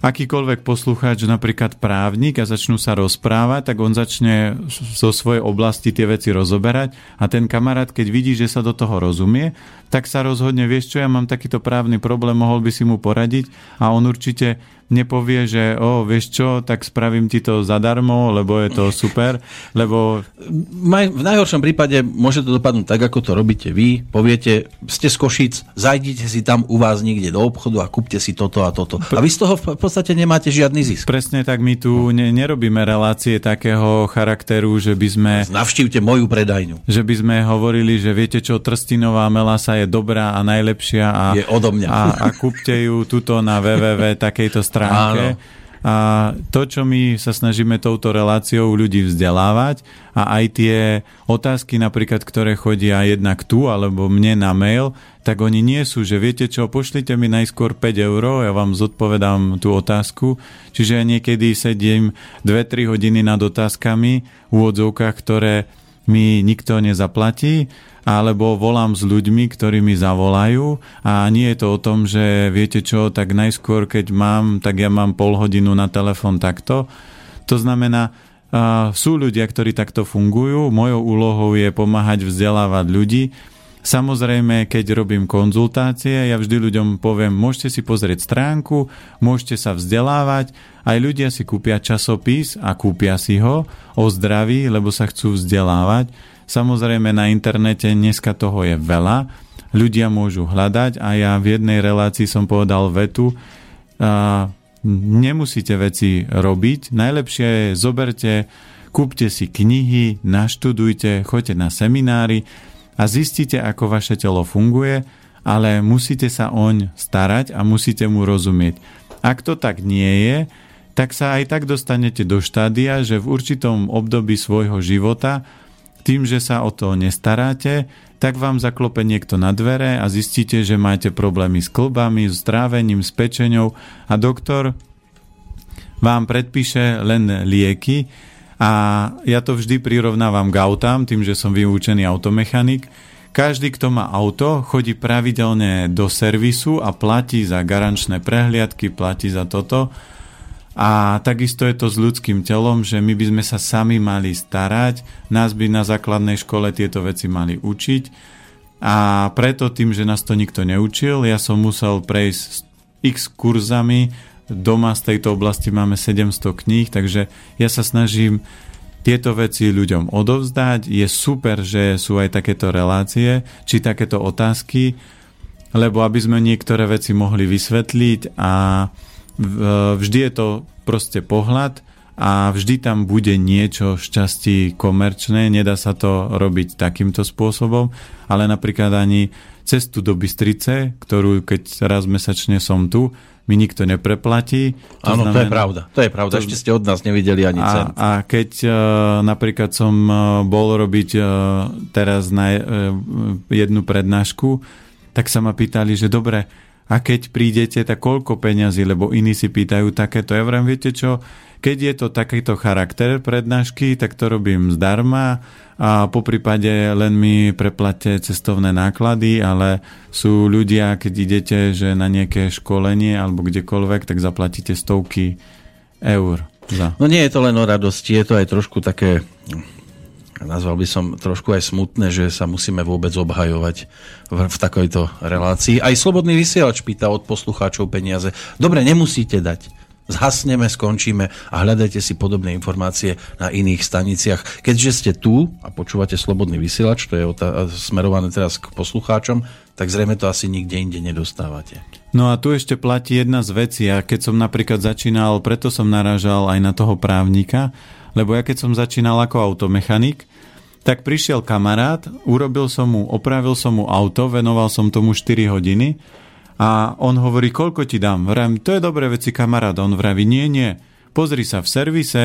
akýkoľvek poslucháč, napríklad právnik a začnú sa rozprávať, tak on začne zo svojej oblasti tie veci rozoberať a ten kamarát, keď vidí, že sa do toho rozumie, tak sa rozhodne, vieš čo, ja mám takýto právny problém, mohol by si mu poradiť a on určite nepovie, že o, vieš čo, tak spravím ti to zadarmo, lebo je to super, lebo... V najhoršom prípade môže to dopadnúť tak, ako to robíte vy. Poviete, ste z Košic, zajdite si tam u vás niekde do obchodu a kúpte si toto a toto. A vy z toho v podstate nemáte žiadny zisk. Presne tak, my tu ne, nerobíme relácie takého charakteru, že by sme... Navštívte moju predajňu. Že by sme hovorili, že viete čo, trstinová melasa je dobrá a najlepšia a, je odo mňa. a, a kúpte ju tuto na www takejto stránke. Áno. A to, čo my sa snažíme touto reláciou ľudí vzdelávať a aj tie otázky napríklad, ktoré chodia jednak tu alebo mne na mail, tak oni nie sú, že viete čo, pošlite mi najskôr 5 eur, ja vám zodpovedám tú otázku. Čiže ja niekedy sedím 2-3 hodiny nad otázkami v úvodzovkách, ktoré mi nikto nezaplatí alebo volám s ľuďmi, ktorí mi zavolajú a nie je to o tom, že viete čo, tak najskôr, keď mám, tak ja mám pol hodinu na telefon takto. To znamená, sú ľudia, ktorí takto fungujú, mojou úlohou je pomáhať vzdelávať ľudí. Samozrejme, keď robím konzultácie, ja vždy ľuďom poviem, môžete si pozrieť stránku, môžete sa vzdelávať, aj ľudia si kúpia časopis a kúpia si ho o zdraví, lebo sa chcú vzdelávať. Samozrejme na internete dneska toho je veľa, ľudia môžu hľadať a ja v jednej relácii som povedal vetu, a nemusíte veci robiť, najlepšie je zoberte, kúpte si knihy, naštudujte, choďte na seminári a zistite, ako vaše telo funguje, ale musíte sa oň starať a musíte mu rozumieť. Ak to tak nie je, tak sa aj tak dostanete do štádia, že v určitom období svojho života tým, že sa o to nestaráte, tak vám zaklope niekto na dvere a zistíte, že máte problémy s klbami, s trávením, s pečenou a doktor vám predpíše len lieky a ja to vždy prirovnávam k autám, tým, že som vyučený automechanik. Každý, kto má auto, chodí pravidelne do servisu a platí za garančné prehliadky, platí za toto. A takisto je to s ľudským telom, že my by sme sa sami mali starať, nás by na základnej škole tieto veci mali učiť. A preto tým, že nás to nikto neučil, ja som musel prejsť x kurzami, doma z tejto oblasti máme 700 kníh, takže ja sa snažím tieto veci ľuďom odovzdať. Je super, že sú aj takéto relácie, či takéto otázky, lebo aby sme niektoré veci mohli vysvetliť a vždy je to proste pohľad a vždy tam bude niečo šťastí komerčné, nedá sa to robiť takýmto spôsobom, ale napríklad ani cestu do Bystrice, ktorú keď raz mesačne som tu, mi nikto nepreplatí. To Áno, znamená, to je pravda. To je pravda, to, ešte ste od nás nevideli ani a, cent. A keď uh, napríklad som uh, bol robiť uh, teraz na uh, jednu prednášku, tak sa ma pýtali, že dobre, a keď prídete, tak koľko peňazí, lebo iní si pýtajú takéto. Ja vrem, viete čo, keď je to takýto charakter prednášky, tak to robím zdarma a po prípade len mi preplate cestovné náklady, ale sú ľudia, keď idete že na nejaké školenie alebo kdekoľvek, tak zaplatíte stovky eur. Za. No nie je to len o radosti, je to aj trošku také nazval by som trošku aj smutné, že sa musíme vôbec obhajovať v, v takejto relácii. Aj Slobodný vysielač pýta od poslucháčov peniaze. Dobre, nemusíte dať. Zhasneme, skončíme a hľadajte si podobné informácie na iných staniciach. Keďže ste tu a počúvate Slobodný vysielač, to je smerované teraz k poslucháčom, tak zrejme to asi nikde inde nedostávate. No a tu ešte platí jedna z vecí a keď som napríklad začínal, preto som narážal aj na toho právnika, lebo ja keď som začínal ako automechanik, tak prišiel kamarát, urobil som mu, opravil som mu auto, venoval som tomu 4 hodiny a on hovorí, koľko ti dám? Vrajím, to je dobré veci kamarát. On vraví, nie, nie, pozri sa, v servise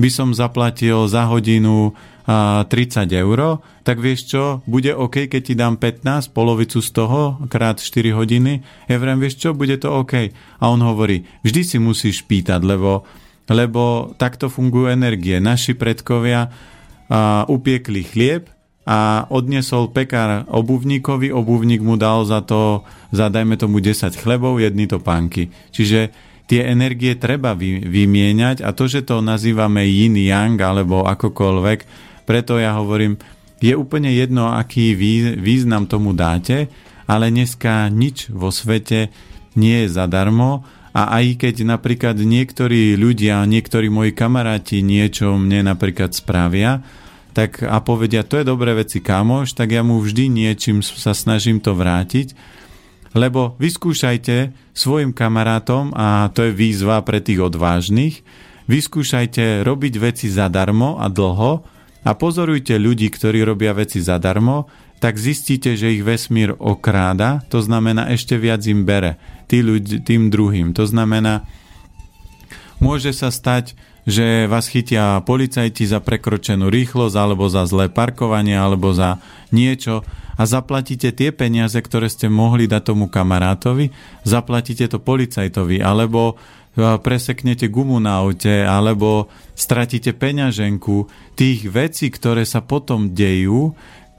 by som zaplatil za hodinu 30 eur, tak vieš čo, bude OK, keď ti dám 15, polovicu z toho, krát 4 hodiny. Ja vrajím, vieš čo, bude to OK. A on hovorí, vždy si musíš pýtať, lebo lebo takto fungujú energie. Naši predkovia a, upiekli chlieb a odniesol pekár obuvníkovi, obuvník mu dal za to, za dajme tomu 10 chlebov, jedny topánky. Čiže tie energie treba vy, vymieňať a to, že to nazývame yin yang alebo akokoľvek, preto ja hovorím, je úplne jedno, aký význam tomu dáte, ale dneska nič vo svete nie je zadarmo a aj keď napríklad niektorí ľudia, niektorí moji kamaráti niečo mne napríklad spravia, tak a povedia, to je dobré veci kamoš, tak ja mu vždy niečím sa snažím to vrátiť, lebo vyskúšajte svojim kamarátom, a to je výzva pre tých odvážnych, vyskúšajte robiť veci zadarmo a dlho a pozorujte ľudí, ktorí robia veci zadarmo, tak zistíte, že ich vesmír okráda, to znamená ešte viac im bere tý ľudí, tým druhým. To znamená, môže sa stať, že vás chytia policajti za prekročenú rýchlosť alebo za zlé parkovanie alebo za niečo a zaplatíte tie peniaze, ktoré ste mohli dať tomu kamarátovi, zaplatíte to policajtovi alebo e, preseknete gumu na aute alebo stratíte peňaženku. Tých vecí, ktoré sa potom dejú,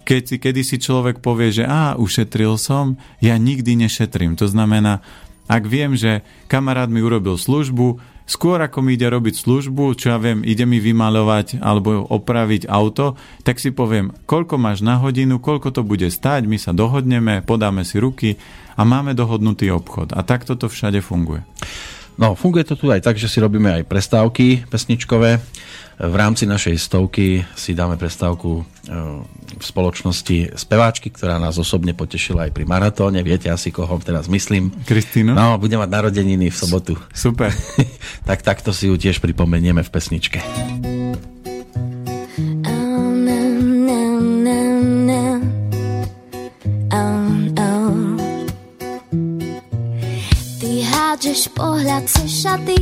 keď si, kedy si človek povie, že a ušetril som, ja nikdy nešetrím. To znamená, ak viem, že kamarát mi urobil službu, skôr ako mi ide robiť službu, čo ja viem, ide mi vymalovať alebo opraviť auto, tak si poviem, koľko máš na hodinu, koľko to bude stáť, my sa dohodneme, podáme si ruky a máme dohodnutý obchod. A takto to všade funguje. No, funguje to tu aj tak, že si robíme aj prestávky pesničkové. V rámci našej stovky si dáme prestávku e, v spoločnosti speváčky, ktorá nás osobne potešila aj pri maratóne. Viete asi, koho teraz myslím. Kristínu? No, bude mať narodeniny v sobotu. Super. tak takto si ju tiež pripomenieme v pesničke. Hádžeš pohľad cez šaty,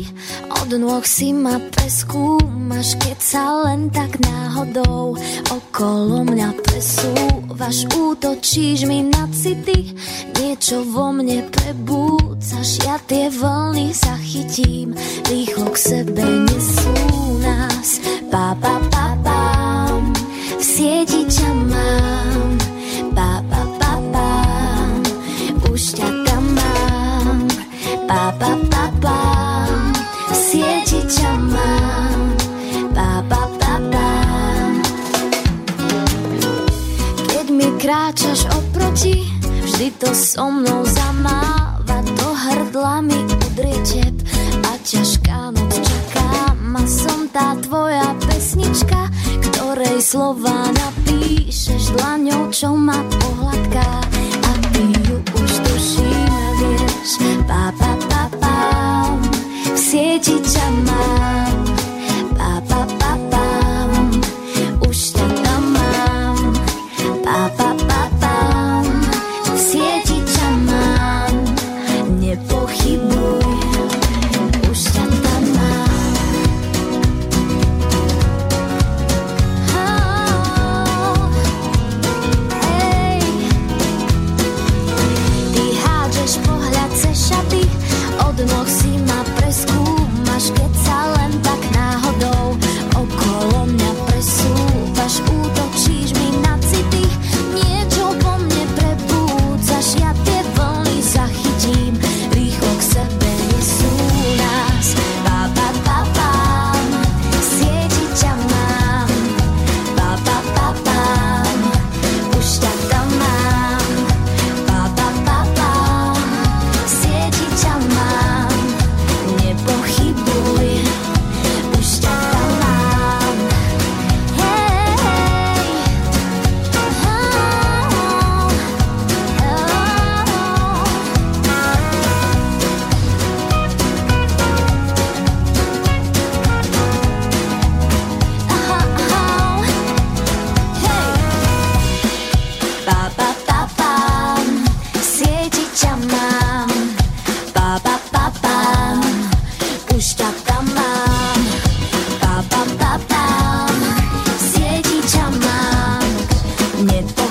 od nôh si ma preskúmaš, keď sa len tak náhodou okolo mňa presúvaš, útočíš mi na city, niečo vo mne prebúcaš, ja tie vlny zachytím, rýchlo k sebe nesú nás. Pa, pa, pa, pa, v sieti ťa mám, Pa, pa, pa. Keď mi kráčaš oproti, vždy to so mnou zamáva, do hrdla mi udrie a ťažká noc čaká ma som tá tvoja pesnička, slova napíšeš dlaňou, čo ma pohľadká a ty ju už tušíme, vieš. Pa, pa, ťa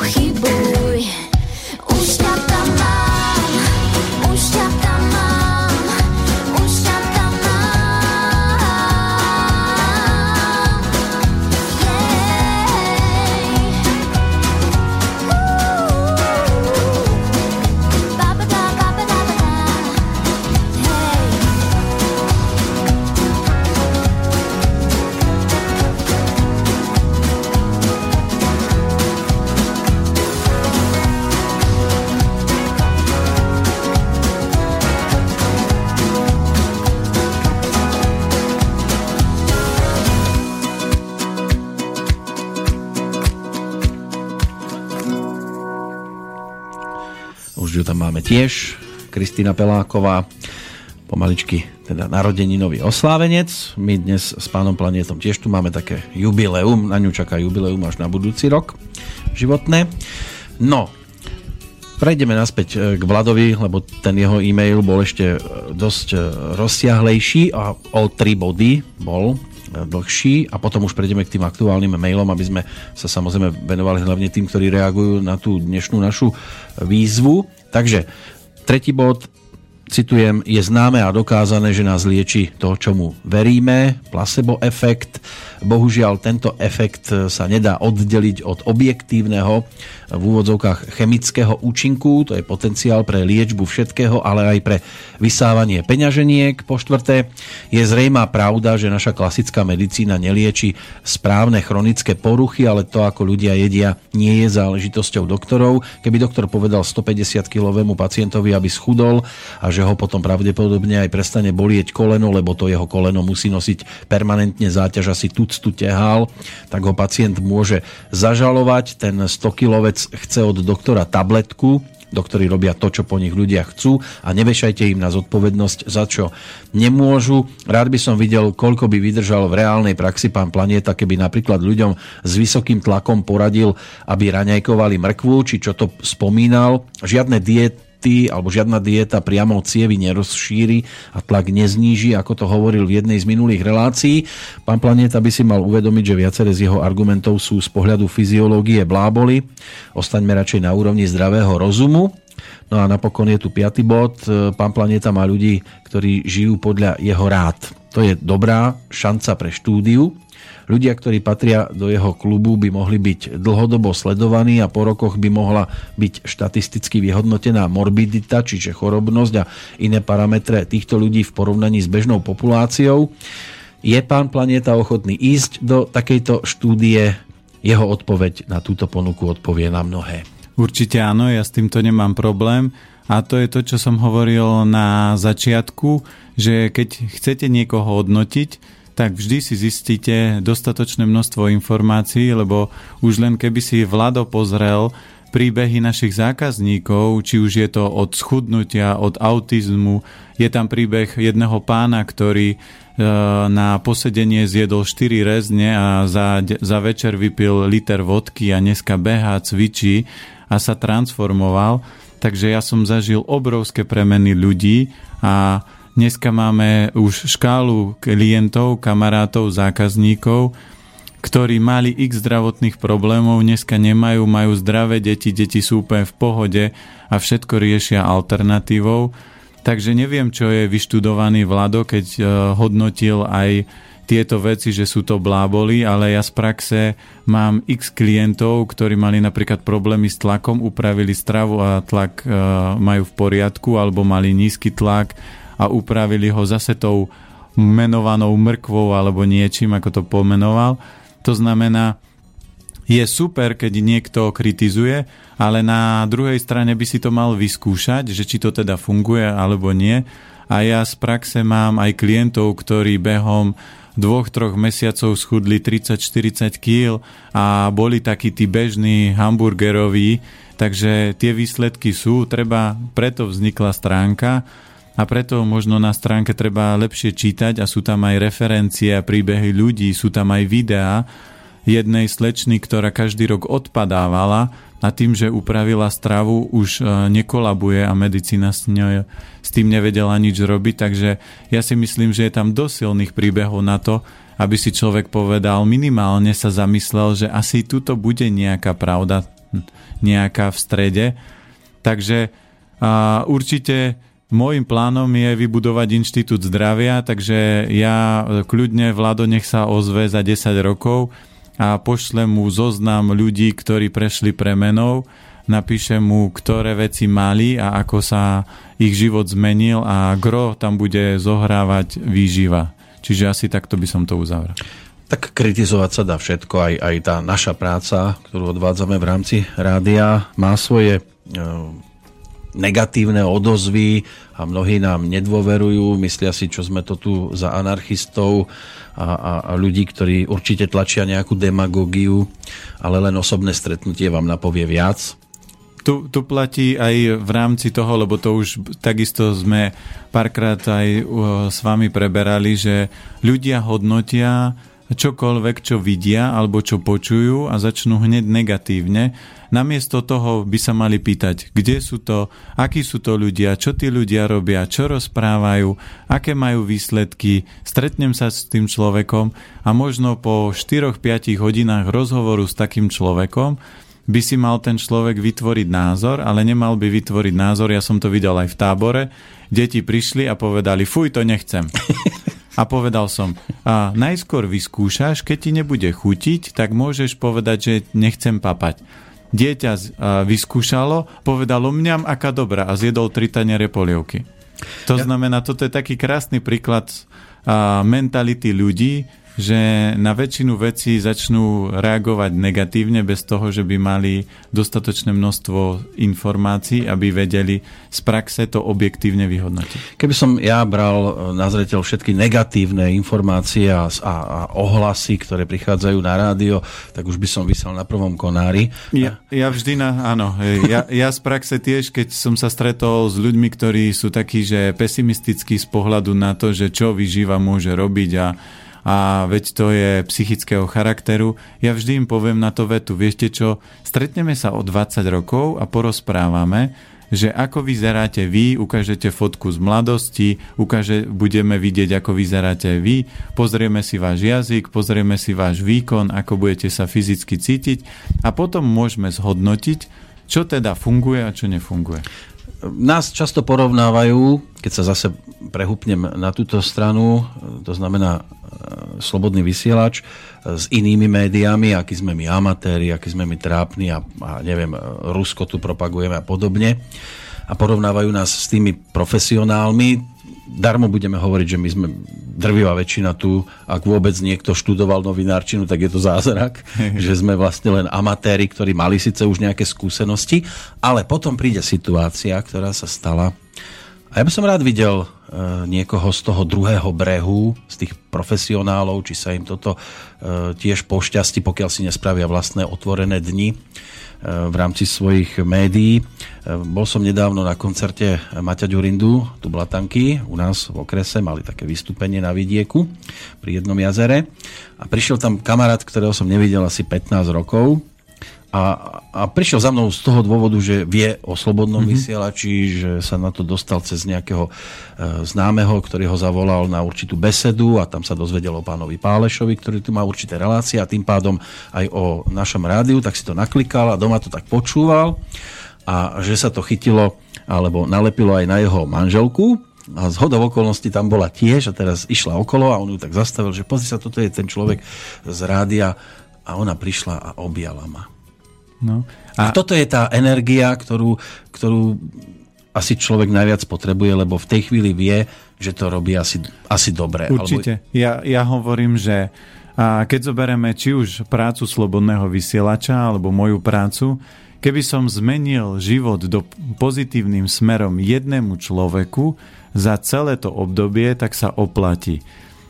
Keep tiež. Kristýna Peláková, pomaličky teda narodeninový oslávenec. My dnes s pánom Planetom tiež tu máme také jubileum, na ňu čaká jubileum až na budúci rok životné. No, prejdeme naspäť e, k Vladovi, lebo ten jeho e-mail bol ešte e, dosť e, rozsiahlejší a o 3 body bol dlhší a potom už prejdeme k tým aktuálnym mailom, aby sme sa samozrejme venovali hlavne tým, ktorí reagujú na tú dnešnú našu výzvu. Takže tretí bod, citujem, je známe a dokázané, že nás lieči to, čomu veríme, placebo efekt. Bohužiaľ, tento efekt sa nedá oddeliť od objektívneho v úvodzovkách chemického účinku, to je potenciál pre liečbu všetkého, ale aj pre vysávanie peňaženiek. Po štvrté, je zrejmá pravda, že naša klasická medicína nelieči správne chronické poruchy, ale to, ako ľudia jedia, nie je záležitosťou doktorov. Keby doktor povedal 150-kilovému pacientovi, aby schudol a že ho potom pravdepodobne aj prestane bolieť koleno, lebo to jeho koleno musí nosiť permanentne záťaž asi tuctu tehál, tak ho pacient môže zažalovať. Ten 100-kilovec chce od doktora tabletku, doktori robia to, čo po nich ľudia chcú a nevešajte im na zodpovednosť, za čo nemôžu. Rád by som videl, koľko by vydržal v reálnej praxi pán Planieta, keby napríklad ľuďom s vysokým tlakom poradil, aby raňajkovali mrkvu, či čo to spomínal. Žiadne diety alebo žiadna dieta priamo cievy nerozšíri a tlak nezníži, ako to hovoril v jednej z minulých relácií. Pán Planeta by si mal uvedomiť, že viaceré z jeho argumentov sú z pohľadu fyziológie bláboli. Ostaňme radšej na úrovni zdravého rozumu. No a napokon je tu piatý bod. Pán Planeta má ľudí, ktorí žijú podľa jeho rád. To je dobrá šanca pre štúdiu. Ľudia, ktorí patria do jeho klubu, by mohli byť dlhodobo sledovaní a po rokoch by mohla byť štatisticky vyhodnotená morbidita, čiže chorobnosť a iné parametre týchto ľudí v porovnaní s bežnou populáciou. Je pán Planeta ochotný ísť do takejto štúdie? Jeho odpoveď na túto ponuku odpovie na mnohé. Určite áno, ja s týmto nemám problém. A to je to, čo som hovoril na začiatku, že keď chcete niekoho hodnotiť, tak vždy si zistíte dostatočné množstvo informácií, lebo už len keby si Vlado pozrel príbehy našich zákazníkov, či už je to od schudnutia, od autizmu. Je tam príbeh jedného pána, ktorý e, na posedenie zjedol 4 rezne a za, za večer vypil liter vodky a dneska behá, cvičí a sa transformoval. Takže ja som zažil obrovské premeny ľudí a dneska máme už škálu klientov, kamarátov, zákazníkov, ktorí mali x zdravotných problémov, dneska nemajú, majú zdravé deti, deti sú úplne v pohode a všetko riešia alternatívou. Takže neviem, čo je vyštudovaný Vlado, keď uh, hodnotil aj tieto veci, že sú to bláboli, ale ja z praxe mám x klientov, ktorí mali napríklad problémy s tlakom, upravili stravu a tlak uh, majú v poriadku, alebo mali nízky tlak a upravili ho zase tou menovanou mrkvou alebo niečím, ako to pomenoval. To znamená, je super, keď niekto kritizuje, ale na druhej strane by si to mal vyskúšať, že či to teda funguje alebo nie. A ja z praxe mám aj klientov, ktorí behom dvoch, troch mesiacov schudli 30-40 kg a boli takí tí bežní hamburgeroví, takže tie výsledky sú, treba, preto vznikla stránka a preto možno na stránke treba lepšie čítať a sú tam aj referencie a príbehy ľudí, sú tam aj videá jednej slečny, ktorá každý rok odpadávala a tým, že upravila stravu, už e, nekolabuje a medicína s, ňou, s tým nevedela nič robiť, takže ja si myslím, že je tam dosť silných príbehov na to, aby si človek povedal, minimálne sa zamyslel, že asi tuto bude nejaká pravda, nejaká v strede. Takže a určite Môjim plánom je vybudovať inštitút zdravia, takže ja kľudne Vlado nech sa ozve za 10 rokov a pošlem mu zoznam ľudí, ktorí prešli premenou, napíšem mu, ktoré veci mali a ako sa ich život zmenil a gro tam bude zohrávať výživa. Čiže asi takto by som to uzavrel. Tak kritizovať sa dá všetko, aj, aj tá naša práca, ktorú odvádzame v rámci rádia, má svoje negatívne odozvy a mnohí nám nedôverujú, myslia si, čo sme to tu za anarchistov a, a, a ľudí, ktorí určite tlačia nejakú demagógiu, ale len osobné stretnutie vám napovie viac. Tu, tu platí aj v rámci toho, lebo to už takisto sme párkrát aj s vami preberali, že ľudia hodnotia čokoľvek, čo vidia alebo čo počujú a začnú hneď negatívne. Namiesto toho by sa mali pýtať, kde sú to, akí sú to ľudia, čo tí ľudia robia, čo rozprávajú, aké majú výsledky, stretnem sa s tým človekom a možno po 4-5 hodinách rozhovoru s takým človekom by si mal ten človek vytvoriť názor, ale nemal by vytvoriť názor, ja som to videl aj v tábore, deti prišli a povedali, fuj, to nechcem. A povedal som, a najskôr vyskúšaš, keď ti nebude chutiť, tak môžeš povedať, že nechcem papať. Dieťa vyskúšalo, povedalo mňam, aká dobrá a zjedol tri taniere polievky. To znamená, toto je taký krásny príklad mentality ľudí, že na väčšinu vecí začnú reagovať negatívne bez toho, že by mali dostatočné množstvo informácií, aby vedeli z praxe to objektívne vyhodnotiť. Keby som ja bral e, na zreteľ všetky negatívne informácie a, a, a ohlasy, ktoré prichádzajú na rádio, tak už by som vysel na prvom konári. Ja, ja vždy na, áno, ja, ja z praxe tiež, keď som sa stretol s ľuďmi, ktorí sú takí, že pesimistickí z pohľadu na to, že čo vyžíva môže robiť a a veď to je psychického charakteru. Ja vždy im poviem na to vetu, viete čo, stretneme sa o 20 rokov a porozprávame, že ako vyzeráte vy, ukážete fotku z mladosti, ukáže, budeme vidieť, ako vyzeráte vy, pozrieme si váš jazyk, pozrieme si váš výkon, ako budete sa fyzicky cítiť a potom môžeme zhodnotiť, čo teda funguje a čo nefunguje. Nás často porovnávajú, keď sa zase prehupnem na túto stranu, to znamená slobodný vysielač, s inými médiami, aký sme my amatéri, aký sme my trápni a, a neviem, Rusko tu propagujeme a podobne. A porovnávajú nás s tými profesionálmi, darmo budeme hovoriť, že my sme drvivá väčšina tu, ak vôbec niekto študoval novinárčinu, tak je to zázrak, že sme vlastne len amatéri, ktorí mali síce už nejaké skúsenosti, ale potom príde situácia, ktorá sa stala. A ja by som rád videl niekoho z toho druhého brehu, z tých profesionálov, či sa im toto e, tiež pošťastí, pokiaľ si nespravia vlastné otvorené dni v rámci svojich médií. Bol som nedávno na koncerte Maťa Ďurindu, tu Blatanky, u nás v okrese, mali také vystúpenie na vidieku pri jednom jazere a prišiel tam kamarát, ktorého som nevidel asi 15 rokov, a, a prišiel za mnou z toho dôvodu, že vie o slobodnom mm-hmm. vysielači, že sa na to dostal cez nejakého e, známeho, ktorý ho zavolal na určitú besedu a tam sa dozvedel o pánovi Pálešovi, ktorý tu má určité relácie a tým pádom aj o našom rádiu, tak si to naklikal a doma to tak počúval a že sa to chytilo alebo nalepilo aj na jeho manželku, a z hodov okolností tam bola tiež a teraz išla okolo a on ju tak zastavil, že pozri sa, toto je ten človek z rádia a ona prišla a objala ma. No. A... a toto je tá energia, ktorú, ktorú asi človek najviac potrebuje, lebo v tej chvíli vie, že to robí asi, asi dobre. Určite. Alebo... Ja, ja hovorím, že a keď zoberieme či už prácu slobodného vysielača alebo moju prácu, keby som zmenil život do pozitívnym smerom jednému človeku za celé to obdobie, tak sa oplatí.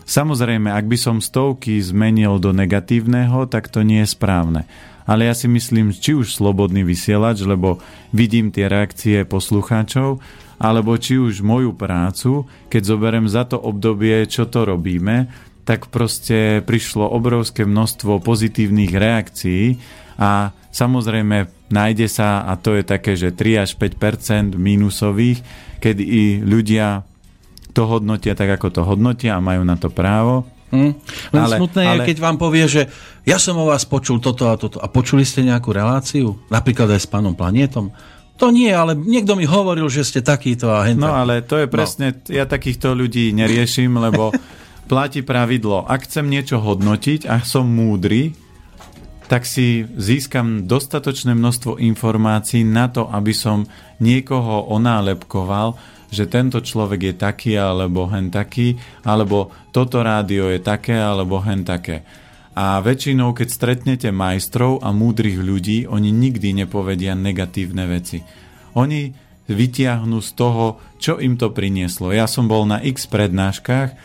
Samozrejme, ak by som stovky zmenil do negatívneho, tak to nie je správne ale ja si myslím, či už slobodný vysielač, lebo vidím tie reakcie poslucháčov, alebo či už moju prácu, keď zoberiem za to obdobie, čo to robíme, tak proste prišlo obrovské množstvo pozitívnych reakcií a samozrejme nájde sa, a to je také, že 3 až 5% mínusových, kedy i ľudia to hodnotia tak, ako to hodnotia a majú na to právo Hm? Len ale, smutné ale... je, keď vám povie, že ja som o vás počul toto a toto. A počuli ste nejakú reláciu? Napríklad aj s pánom Planietom? To nie, ale niekto mi hovoril, že ste takýto a hentak. No ale to je no. presne, no. ja takýchto ľudí neriešim, lebo platí pravidlo. Ak chcem niečo hodnotiť a som múdry, tak si získam dostatočné množstvo informácií na to, aby som niekoho onálepkoval, že tento človek je taký alebo hen taký, alebo toto rádio je také alebo hen také. A väčšinou, keď stretnete majstrov a múdrych ľudí, oni nikdy nepovedia negatívne veci. Oni vytiahnu z toho, čo im to prinieslo. Ja som bol na x prednáškach,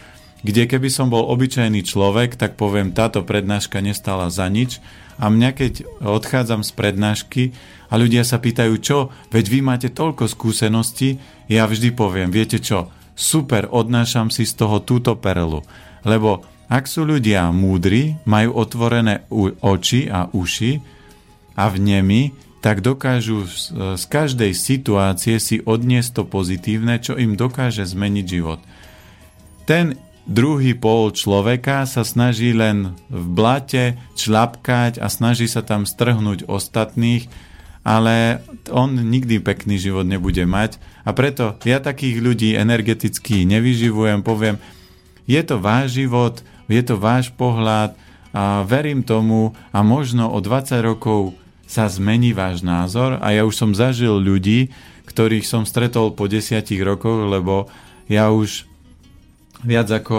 kde keby som bol obyčajný človek, tak poviem, táto prednáška nestala za nič. A mňa, keď odchádzam z prednášky a ľudia sa pýtajú, čo, veď vy máte toľko skúseností, ja vždy poviem, viete čo, super, odnášam si z toho túto perlu. Lebo ak sú ľudia múdri, majú otvorené oči a uši a v nemi, tak dokážu z každej situácie si odniesť to pozitívne, čo im dokáže zmeniť život. Ten druhý pol človeka sa snaží len v blate člapkať a snaží sa tam strhnúť ostatných, ale on nikdy pekný život nebude mať. A preto ja takých ľudí energeticky nevyživujem, poviem, je to váš život, je to váš pohľad a verím tomu a možno o 20 rokov sa zmení váš názor. A ja už som zažil ľudí, ktorých som stretol po 10 rokoch, lebo ja už viac ako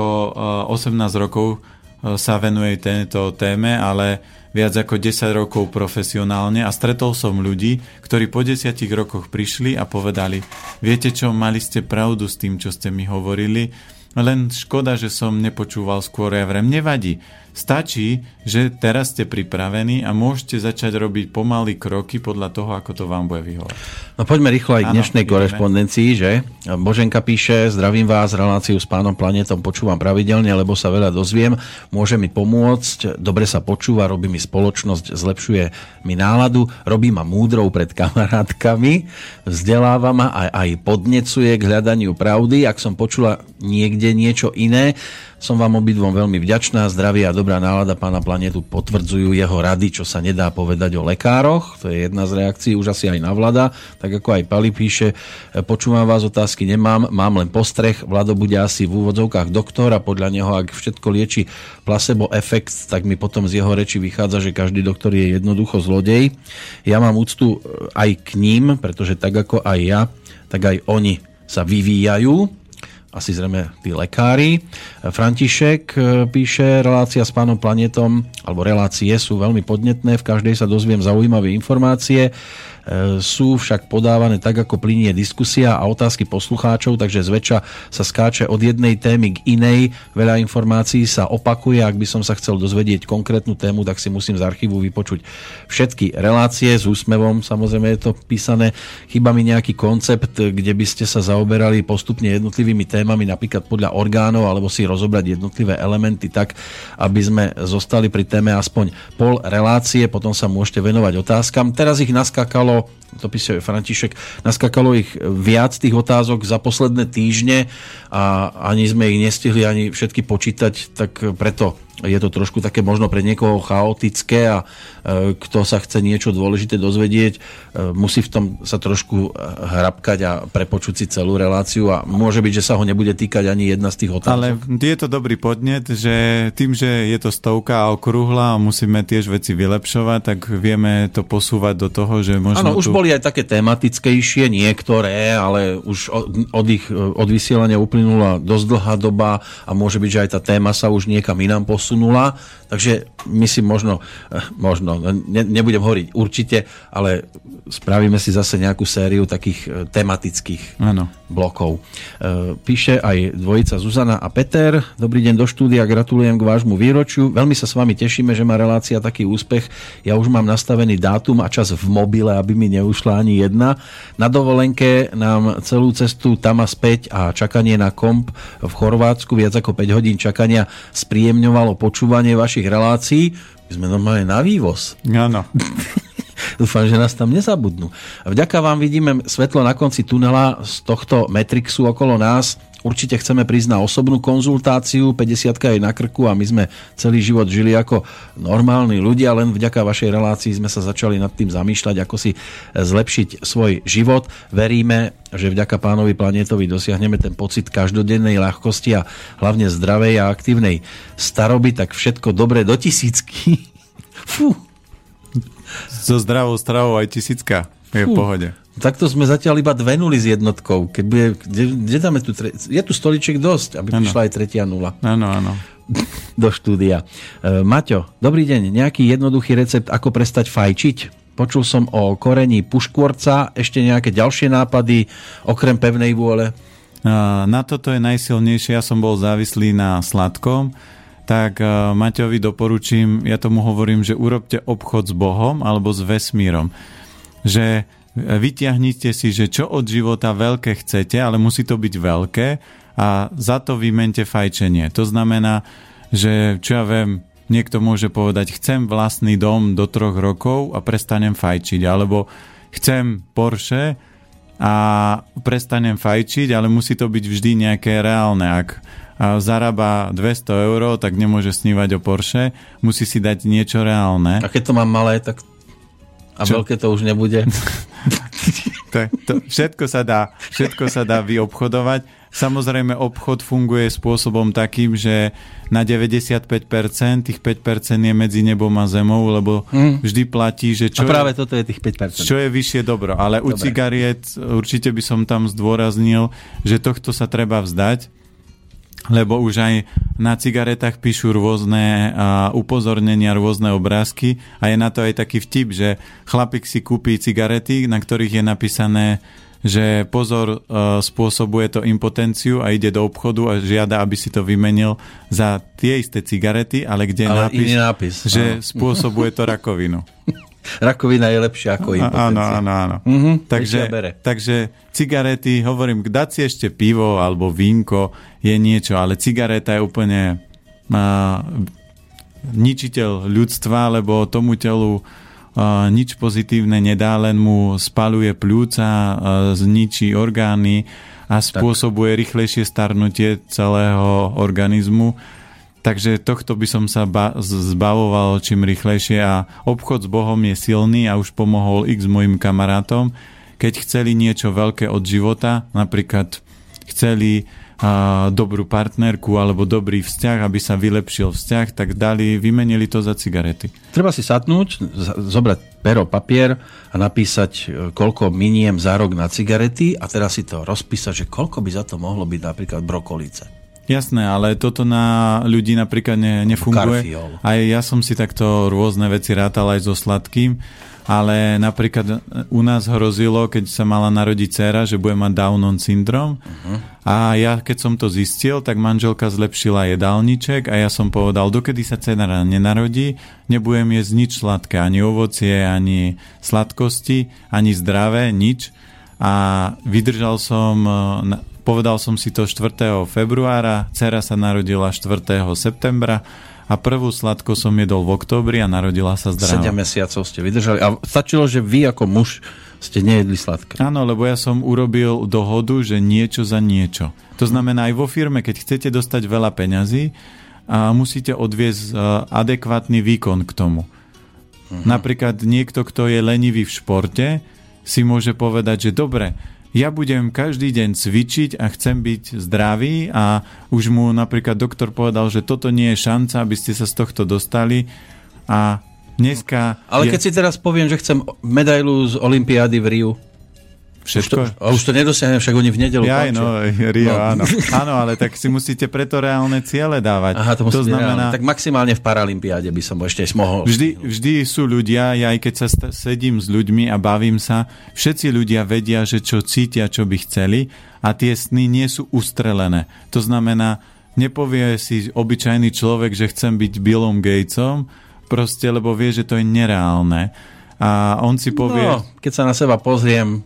18 rokov sa venuje tejto téme, ale viac ako 10 rokov profesionálne a stretol som ľudí, ktorí po 10 rokoch prišli a povedali, viete čo, mali ste pravdu s tým, čo ste mi hovorili, len škoda, že som nepočúval skôr, ja vrem, nevadí. Stačí, že teraz ste pripravení a môžete začať robiť pomaly kroky podľa toho, ako to vám bude vyhovať. No poďme rýchlo aj k dnešnej ano, korespondencii, že? Boženka píše, zdravím vás, reláciu s pánom Planetom počúvam pravidelne, lebo sa veľa dozviem, môže mi pomôcť, dobre sa počúva, robí mi spoločnosť, zlepšuje mi náladu, robí ma múdrou pred kamarátkami, vzdeláva ma a aj podnecuje k hľadaniu pravdy. Ak som počula niekde niečo iné, som vám obidvom veľmi vďačná. Zdravie a dobrá nálada pána planetu potvrdzujú jeho rady, čo sa nedá povedať o lekároch. To je jedna z reakcií, už asi aj na vlada. Tak ako aj Pali píše, počúvam vás, otázky nemám, mám len postreh. Vlado bude asi v úvodzovkách doktor a podľa neho, ak všetko lieči placebo efekt, tak mi potom z jeho reči vychádza, že každý doktor je jednoducho zlodej. Ja mám úctu aj k ním, pretože tak ako aj ja, tak aj oni sa vyvíjajú asi zrejme tí lekári. František e, píše, relácia s pánom Planetom, alebo relácie sú veľmi podnetné, v každej sa dozviem zaujímavé informácie. E, sú však podávané tak, ako plinie diskusia a otázky poslucháčov, takže zväčša sa skáče od jednej témy k inej. Veľa informácií sa opakuje. Ak by som sa chcel dozvedieť konkrétnu tému, tak si musím z archívu vypočuť všetky relácie s úsmevom. Samozrejme je to písané. Chyba mi nejaký koncept, kde by ste sa zaoberali postupne jednotlivými témami, napríklad podľa orgánov, alebo si rozobrať jednotlivé elementy tak, aby sme zostali pri téme aspoň pol relácie, potom sa môžete venovať otázkam. Teraz ich naskákalo to píše František, naskakalo ich viac tých otázok za posledné týždne a ani sme ich nestihli ani všetky počítať, tak preto je to trošku také možno pre niekoho chaotické a kto sa chce niečo dôležité dozvedieť, e, musí v tom sa trošku e, hrabkať a prepočuť si celú reláciu a môže byť, že sa ho nebude týkať ani jedna z tých otázok. Ale je to dobrý podnet, že tým, že je to stovka a okrúhla a musíme tiež veci vylepšovať, tak vieme to posúvať do toho, že možno... Áno, už tu... boli aj také tematickejšie niektoré, ale už od, ich od vysielania uplynula dosť dlhá doba a môže byť, že aj tá téma sa už niekam inám posunula takže my si možno, eh, možno ne, nebudem hovoriť určite, ale spravíme si zase nejakú sériu takých eh, tematických ano. blokov. Eh, píše aj dvojica Zuzana a Peter. Dobrý deň do štúdia, gratulujem k vášmu výročiu. Veľmi sa s vami tešíme, že má relácia taký úspech. Ja už mám nastavený dátum a čas v mobile, aby mi neušla ani jedna. Na dovolenke nám celú cestu tam a späť a čakanie na komp v Chorvátsku, viac ako 5 hodín čakania spríjemňovalo počúvanie vašich relácií. My sme normálne na vývoz. Áno. Dúfam, že nás tam nezabudnú. Vďaka vám vidíme svetlo na konci tunela z tohto Metrixu okolo nás. Určite chceme prísť na osobnú konzultáciu, 50 je na krku a my sme celý život žili ako normálni ľudia, len vďaka vašej relácii sme sa začali nad tým zamýšľať, ako si zlepšiť svoj život. Veríme, že vďaka pánovi Planetovi dosiahneme ten pocit každodennej ľahkosti a hlavne zdravej a aktívnej staroby, tak všetko dobre do tisícky. Fú. So zdravou stravou aj tisícka je v pohode. Takto sme zatiaľ iba dve nuly s jednotkou. Keď bude, kde, kde dáme tu tre... Je tu stoliček dosť, aby ano. prišla aj tretia nula. Áno, áno. Do štúdia. E, Maťo, dobrý deň. Nejaký jednoduchý recept, ako prestať fajčiť? Počul som o korení puškvorca, ešte nejaké ďalšie nápady, okrem pevnej vôle? Na toto je najsilnejšie. Ja som bol závislý na sladkom, tak e, Maťovi doporučím, ja tomu hovorím, že urobte obchod s Bohom alebo s vesmírom. Že vyťahnite si, že čo od života veľké chcete, ale musí to byť veľké a za to vymente fajčenie. To znamená, že čo ja viem, niekto môže povedať, chcem vlastný dom do troch rokov a prestanem fajčiť, alebo chcem Porsche a prestanem fajčiť, ale musí to byť vždy nejaké reálne. Ak zarába 200 eur, tak nemôže snívať o Porsche, musí si dať niečo reálne. A keď to mám malé, tak a Čo? veľké to už nebude. to, to, všetko, sa dá, všetko sa dá vyobchodovať. Samozrejme, obchod funguje spôsobom takým, že na 95% tých 5% je medzi nebom a zemou, lebo mm. vždy platí, že čo a práve je, toto je tých 5%. Čo je vyššie dobro. Ale Dobre. u cigariet určite by som tam zdôraznil, že tohto sa treba vzdať, lebo už aj na cigaretách píšu rôzne uh, upozornenia, rôzne obrázky a je na to aj taký vtip, že chlapík si kúpi cigarety, na ktorých je napísané, že pozor, uh, spôsobuje to impotenciu a ide do obchodu a žiada, aby si to vymenil za tie isté cigarety, ale kde ale nápis, nápis, že áno. spôsobuje to rakovinu. Rakovina je lepšia ako impotencia. Áno, áno, áno. Mm-hmm, takže, takže cigarety, hovorím, dať si ešte pivo alebo vínko je niečo, ale cigareta je úplne uh, ničiteľ ľudstva, lebo tomu telu uh, nič pozitívne nedá, len mu spaluje pľúca, uh, zničí orgány a spôsobuje tak. rýchlejšie starnutie celého organizmu Takže tohto by som sa ba- zbavoval čím rýchlejšie a obchod s Bohom je silný a už pomohol x mojim kamarátom. Keď chceli niečo veľké od života, napríklad chceli a, dobrú partnerku alebo dobrý vzťah, aby sa vylepšil vzťah, tak dali, vymenili to za cigarety. Treba si satnúť, zobrať pero, papier a napísať, e, koľko miniem za rok na cigarety a teraz si to rozpísať, že koľko by za to mohlo byť napríklad brokolice. Jasné, ale toto na ľudí napríklad ne, nefunguje. Karfiol. Aj ja som si takto rôzne veci rátal aj so sladkým ale napríklad u nás hrozilo, keď sa mala narodiť dcera, že bude mať Downon syndrom uh-huh. a ja keď som to zistil, tak manželka zlepšila jedálniček a ja som povedal, dokedy sa dcera nenarodí, nebudem jesť nič sladké, ani ovocie, ani sladkosti, ani zdravé, nič a vydržal som, povedal som si to 4. februára, dcera sa narodila 4. septembra a prvú sladko som jedol v októbri a narodila sa zdravá. 7 mesiacov ste vydržali a stačilo, že vy ako muž ste nejedli sladké. Áno, lebo ja som urobil dohodu, že niečo za niečo. To znamená aj vo firme, keď chcete dostať veľa peňazí, a musíte odviezť adekvátny výkon k tomu. Uh-huh. Napríklad niekto, kto je lenivý v športe, si môže povedať, že dobre, ja budem každý deň cvičiť a chcem byť zdravý a už mu napríklad doktor povedal, že toto nie je šanca, aby ste sa z tohto dostali. A dneska... Ale je... keď si teraz poviem, že chcem medailu z Olympiády v Riu, Všetko? Už to, a už to nedosiahnem, však oni v nedelu Ja, no, Rio, no. áno. Áno, ale tak si musíte preto reálne ciele dávať. Aha, to, to znamená... Reálne. Tak maximálne v Paralympiáde by som ešte mohol. Vždy, vždy sú ľudia, ja aj keď sa sedím s ľuďmi a bavím sa, všetci ľudia vedia, že čo cítia, čo by chceli a tie sny nie sú ustrelené. To znamená, nepovie si obyčajný človek, že chcem byť Billom Gatesom, proste, lebo vie, že to je nereálne. A on si povie... No, keď sa na seba pozriem,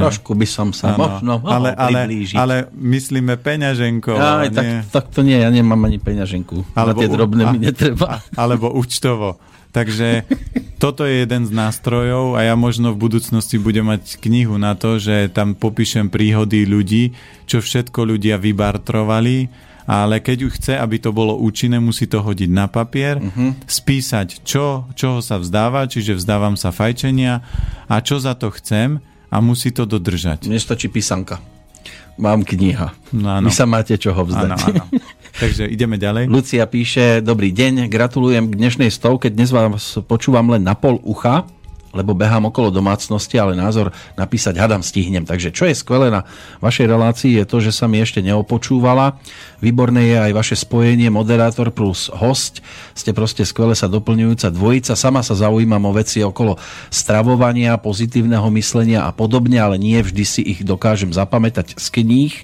Trošku by som sa ano, možno ale, ale, ale myslíme peňaženko. Aj, tak, tak to nie, ja nemám ani peňaženku. Alebo, Na tie drobné a, mi netreba. Alebo účtovo. Takže toto je jeden z nástrojov a ja možno v budúcnosti budem mať knihu na to, že tam popíšem príhody ľudí, čo všetko ľudia vybartrovali, ale keď ju chce, aby to bolo účinné, musí to hodiť na papier, uh-huh. spísať, čo, čoho sa vzdáva, čiže vzdávam sa fajčenia a čo za to chcem a musí to dodržať. Mne stačí písanka. Mám kniha. No, Vy sa máte čoho vzdať. Áno, áno. Takže ideme ďalej. Lucia píše, dobrý deň, gratulujem k dnešnej stovke, dnes vás počúvam len na pol ucha lebo behám okolo domácnosti, ale názor napísať hadam stihnem. Takže čo je skvelé na vašej relácii je to, že sa mi ešte neopočúvala. Výborné je aj vaše spojenie moderátor plus host. Ste proste skvele sa doplňujúca dvojica. Sama sa zaujímam o veci okolo stravovania, pozitívneho myslenia a podobne, ale nie vždy si ich dokážem zapamätať z kníh.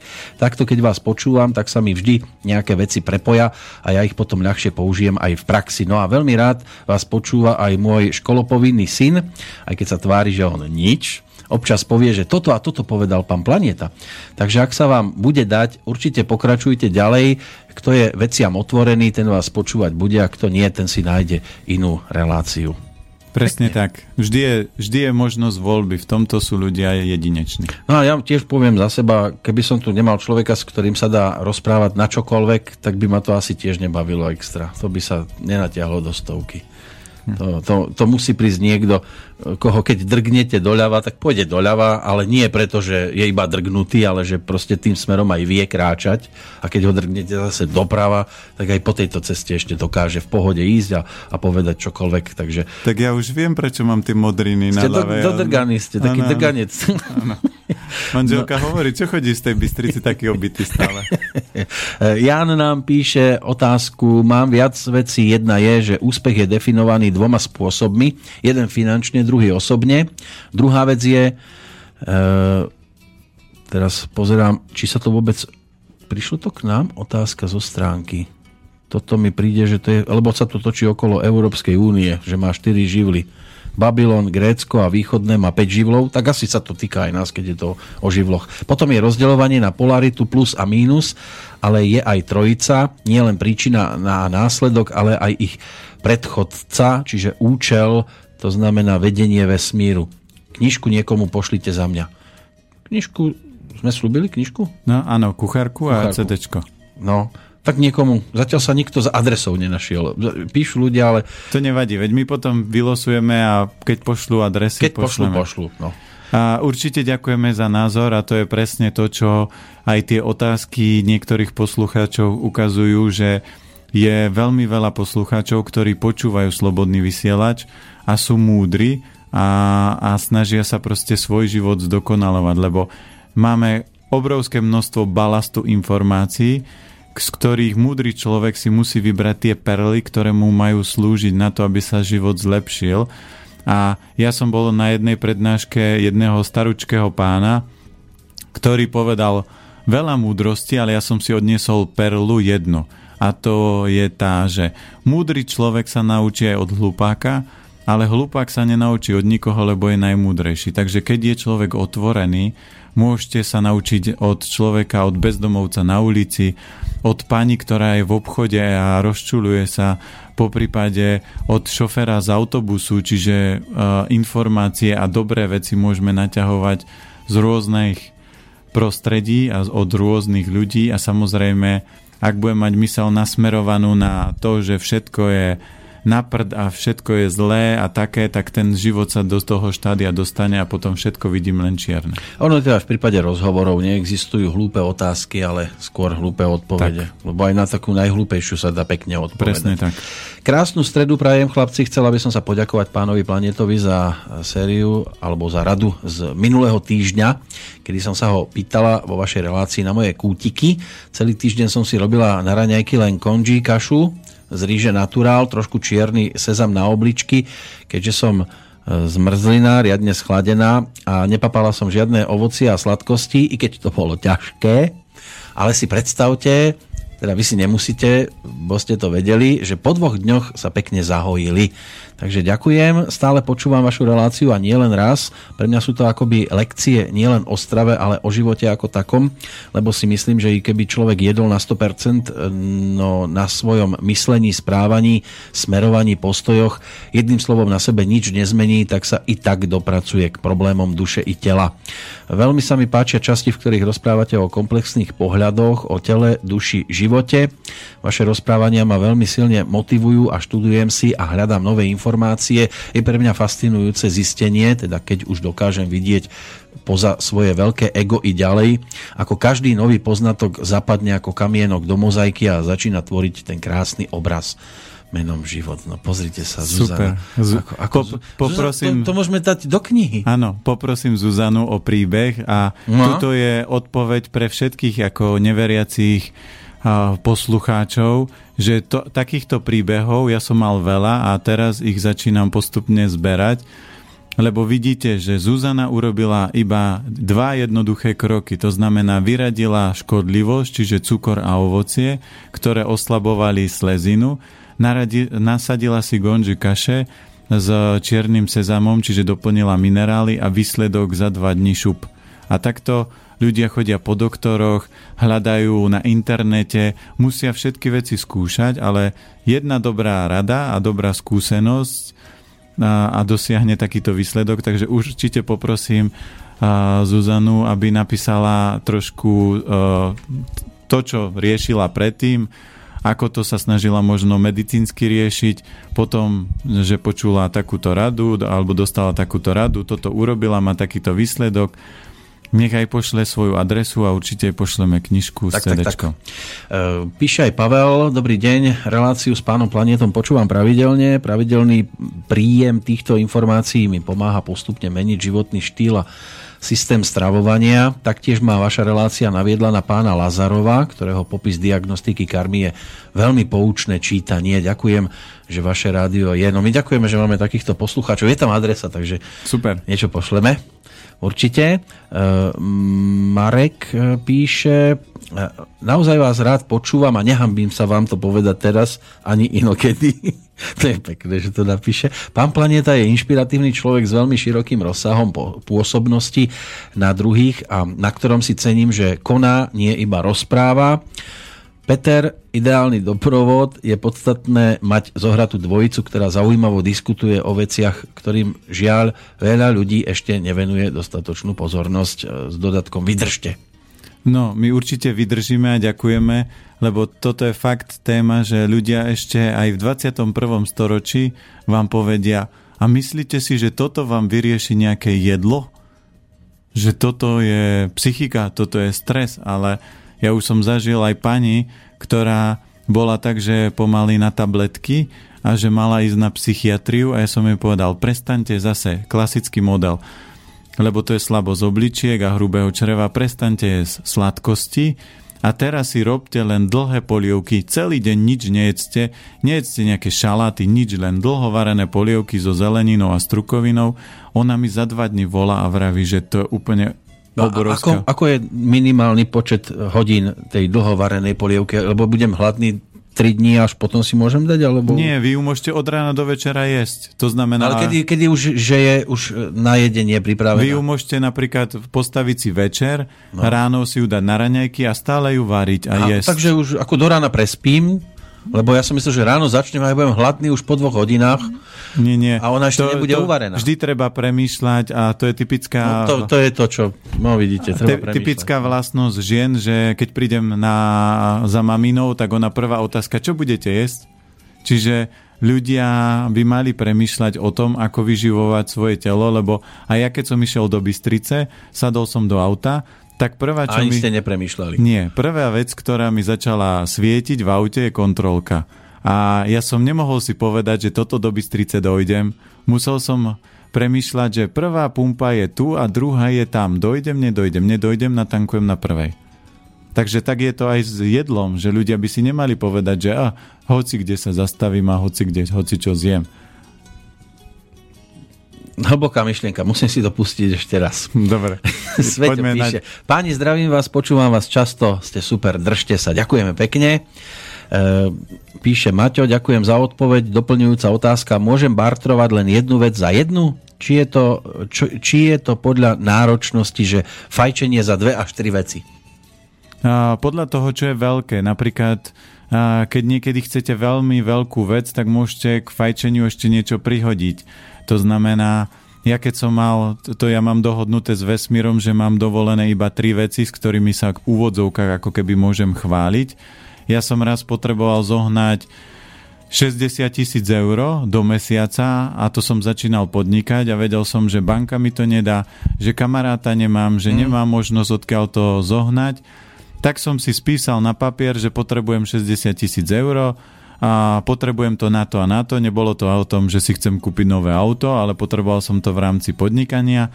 Takto keď vás počúvam, tak sa mi vždy nejaké veci prepoja a ja ich potom ľahšie použijem aj v praxi. No a veľmi rád vás počúva aj môj školopovinný syn, aj keď sa tvári, že on nič, občas povie, že toto a toto povedal pán Planeta. Takže ak sa vám bude dať, určite pokračujte ďalej. Kto je veciam otvorený, ten vás počúvať bude a kto nie, ten si nájde inú reláciu. Presne Pekne. tak. Vždy je, vždy je možnosť voľby. V tomto sú ľudia jedineční. No a ja tiež poviem za seba, keby som tu nemal človeka, s ktorým sa dá rozprávať na čokoľvek, tak by ma to asi tiež nebavilo extra. To by sa nenatiahlo do stovky. To, to, to musí prísť niekto, koho keď drgnete doľava, tak pôjde doľava, ale nie preto, že je iba drgnutý, ale že proste tým smerom aj vie kráčať a keď ho drgnete zase doprava, tak aj po tejto ceste ešte dokáže v pohode ísť a, a povedať čokoľvek. Takže... Tak ja už viem, prečo mám tie modriny ste na. Do, dodrganí ste, taký ano, drganec. Ano. Manželka no. hovorí, čo chodí z tej Bystrici taký obytý stále? Jan nám píše otázku, mám viac vecí, jedna je, že úspech je definovaný dvoma spôsobmi, jeden finančne, druhý osobne. Druhá vec je, e, teraz pozerám, či sa to vôbec, prišlo to k nám, otázka zo stránky. Toto mi príde, že to je, lebo sa to točí okolo Európskej únie, že má 4 živly Babylon, Grécko a východné má 5 živlov, tak asi sa to týka aj nás, keď je to o živloch. Potom je rozdeľovanie na polaritu plus a mínus, ale je aj trojica, nie len príčina na následok, ale aj ich predchodca, čiže účel, to znamená vedenie vesmíru. Knižku niekomu pošlite za mňa. Knižku, sme slúbili knižku? No áno, kuchárku, a CDčko. No, tak niekomu. Zatiaľ sa nikto z adresov nenašiel. Píšu ľudia, ale... To nevadí, veď my potom vylosujeme a keď pošlú adresy, Keď pošlú, pošlú, no. A určite ďakujeme za názor a to je presne to, čo aj tie otázky niektorých poslucháčov ukazujú, že je veľmi veľa poslucháčov, ktorí počúvajú slobodný vysielač a sú múdri a, a snažia sa proste svoj život zdokonalovať, lebo máme obrovské množstvo balastu informácií, z ktorých múdry človek si musí vybrať tie perly, ktoré mu majú slúžiť na to, aby sa život zlepšil a ja som bol na jednej prednáške jedného staručkého pána, ktorý povedal veľa múdrosti, ale ja som si odniesol perlu jednu. A to je tá, že múdry človek sa naučí aj od hlupáka, ale hlupák sa nenaučí od nikoho, lebo je najmúdrejší. Takže keď je človek otvorený, môžete sa naučiť od človeka, od bezdomovca na ulici, od pani, ktorá je v obchode a rozčuluje sa, po prípade od šoféra z autobusu, čiže uh, informácie a dobré veci môžeme naťahovať z rôznych prostredí a od rôznych ľudí a samozrejme, ak budem mať mysel nasmerovanú na to, že všetko je na prd a všetko je zlé a také, tak ten život sa do toho štádia dostane a potom všetko vidím len čierne. Ono teda v prípade rozhovorov neexistujú hlúpe otázky, ale skôr hlúpe odpovede. Tak. Lebo aj na takú najhlúpejšiu sa dá pekne odpovedať. Presne tak. Krásnu stredu prajem chlapci. Chcela by som sa poďakovať pánovi Planetovi za sériu alebo za radu z minulého týždňa, kedy som sa ho pýtala vo vašej relácii na moje kútiky. Celý týždeň som si robila na raňajky len konží kašu z ríže naturál, trošku čierny sezam na obličky, keďže som e, zmrzlina, riadne schladená a nepapala som žiadne ovocie a sladkosti, i keď to bolo ťažké. Ale si predstavte, teda vy si nemusíte, bo ste to vedeli, že po dvoch dňoch sa pekne zahojili. Takže ďakujem, stále počúvam vašu reláciu a nie len raz. Pre mňa sú to akoby lekcie nielen o strave, ale o živote ako takom, lebo si myslím, že i keby človek jedol na 100%, no na svojom myslení, správaní, smerovaní, postojoch, jedným slovom na sebe nič nezmení, tak sa i tak dopracuje k problémom duše i tela. Veľmi sa mi páčia časti, v ktorých rozprávate o komplexných pohľadoch, o tele, duši, živote. Vaše rozprávania ma veľmi silne motivujú a študujem si a hľadám nové informácie informácie. Je pre mňa fascinujúce zistenie, teda keď už dokážem vidieť poza svoje veľké ego i ďalej, ako každý nový poznatok zapadne ako kamienok do mozaiky a začína tvoriť ten krásny obraz menom život. No pozrite sa, Super. Zuzana. Ako, ako, po, poprosím, Zuzana, to, to môžeme dať do knihy. Áno, poprosím Zuzanu o príbeh a no. tuto je odpoveď pre všetkých ako neveriacich poslucháčov, že to, takýchto príbehov ja som mal veľa a teraz ich začínam postupne zberať, lebo vidíte, že Zuzana urobila iba dva jednoduché kroky. To znamená, vyradila škodlivosť, čiže cukor a ovocie, ktoré oslabovali slezinu, naradi, nasadila si gonži kaše s čiernym sezamom, čiže doplnila minerály a výsledok za dva dní šup. A takto ľudia chodia po doktoroch, hľadajú na internete, musia všetky veci skúšať, ale jedna dobrá rada a dobrá skúsenosť a, a dosiahne takýto výsledok, takže určite poprosím a, Zuzanu, aby napísala trošku a, to, čo riešila predtým, ako to sa snažila možno medicínsky riešiť, potom, že počula takúto radu alebo dostala takúto radu, toto urobila, má takýto výsledok nech aj pošle svoju adresu a určite pošleme knižku s tak, tak, tak. E, píše aj Pavel, dobrý deň, reláciu s pánom Planetom počúvam pravidelne. Pravidelný príjem týchto informácií mi pomáha postupne meniť životný štýl a systém stravovania. Taktiež má vaša relácia naviedla na pána Lazarova, ktorého popis diagnostiky karmy je veľmi poučné čítanie. Ďakujem, že vaše rádio je. No my ďakujeme, že máme takýchto poslucháčov. Je tam adresa, takže Super. niečo pošleme. Určite. E, Marek e, píše, e, naozaj vás rád počúvam a nehambím sa vám to povedať teraz ani inokedy. to je pekné, že to napíše. Pán Planeta je inšpiratívny človek s veľmi širokým rozsahom pôsobnosti na druhých a na ktorom si cením, že koná, nie iba rozpráva. Peter, ideálny doprovod, je podstatné mať zohratú dvojicu, ktorá zaujímavo diskutuje o veciach, ktorým žiaľ veľa ľudí ešte nevenuje dostatočnú pozornosť e, s dodatkom vydržte. No, my určite vydržíme a ďakujeme, lebo toto je fakt téma, že ľudia ešte aj v 21. storočí vám povedia a myslíte si, že toto vám vyrieši nejaké jedlo? že toto je psychika, toto je stres, ale ja už som zažil aj pani, ktorá bola tak, že pomaly na tabletky a že mala ísť na psychiatriu a ja som jej povedal, prestaňte zase, klasický model, lebo to je slabosť obličiek a hrubého čreva, prestaňte jesť sladkosti, a teraz si robte len dlhé polievky, celý deň nič nejedzte, nejedzte nejaké šaláty, nič, len dlho varené polievky so zeleninou a strukovinou. Ona mi za dva dní volá a vraví, že to je úplne No, ako, ako je minimálny počet hodín tej dlhovarenej polievky? Lebo budem hladný 3 dní až potom si môžem dať? Alebo... Nie, vy ju môžete od rána do večera jesť. To znamená... Ale kedy, kedy už, že je už na jedenie pripravená? Vy ju môžete napríklad postaviť si večer, no. ráno si ju dať na raňajky a stále ju variť a, a jesť. Takže už ako do rána prespím, lebo ja som myslel, že ráno začnem a ja budem hladný už po dvoch hodinách. Nie, nie. A ona ešte to, nebude to uvarená. Vždy treba premýšľať a to je typická... No, to, to je to, čo no, vidíte, treba te, Typická vlastnosť žien, že keď prídem na, za maminou, tak ona prvá otázka, čo budete jesť? Čiže ľudia by mali premýšľať o tom, ako vyživovať svoje telo, lebo aj ja keď som išiel do Bystrice, sadol som do auta, tak prvá, čo Ani mi... ste nepremýšľali. Nie, prvá vec, ktorá mi začala svietiť v aute je kontrolka. A ja som nemohol si povedať, že toto do Bystrice dojdem. Musel som premýšľať, že prvá pumpa je tu a druhá je tam. Dojdem, nedojdem, nedojdem, natankujem na prvej. Takže tak je to aj s jedlom, že ľudia by si nemali povedať, že a, hoci kde sa zastavím a hoci kde, hoci čo zjem. Hlboká myšlienka, musím si to pustiť ešte raz. Dobre. Sveťo píše. Na... Páni, zdravím vás, počúvam vás často, ste super, držte sa. Ďakujeme pekne. E, píše Maťo, ďakujem za odpoveď. Doplňujúca otázka, môžem bartrovať len jednu vec za jednu? Či je to, čo, či je to podľa náročnosti, že fajčenie za dve až tri veci? A podľa toho, čo je veľké. Napríklad, keď niekedy chcete veľmi veľkú vec, tak môžete k fajčeniu ešte niečo prihodiť to znamená, ja keď som mal, to ja mám dohodnuté s vesmírom, že mám dovolené iba tri veci, s ktorými sa v úvodzovkách ako keby môžem chváliť. Ja som raz potreboval zohnať 60 tisíc eur do mesiaca a to som začínal podnikať a vedel som, že banka mi to nedá, že kamaráta nemám, že mm. nemám možnosť odkiaľ to zohnať. Tak som si spísal na papier, že potrebujem 60 tisíc eur, a potrebujem to na to a na to. Nebolo to o tom, že si chcem kúpiť nové auto, ale potreboval som to v rámci podnikania.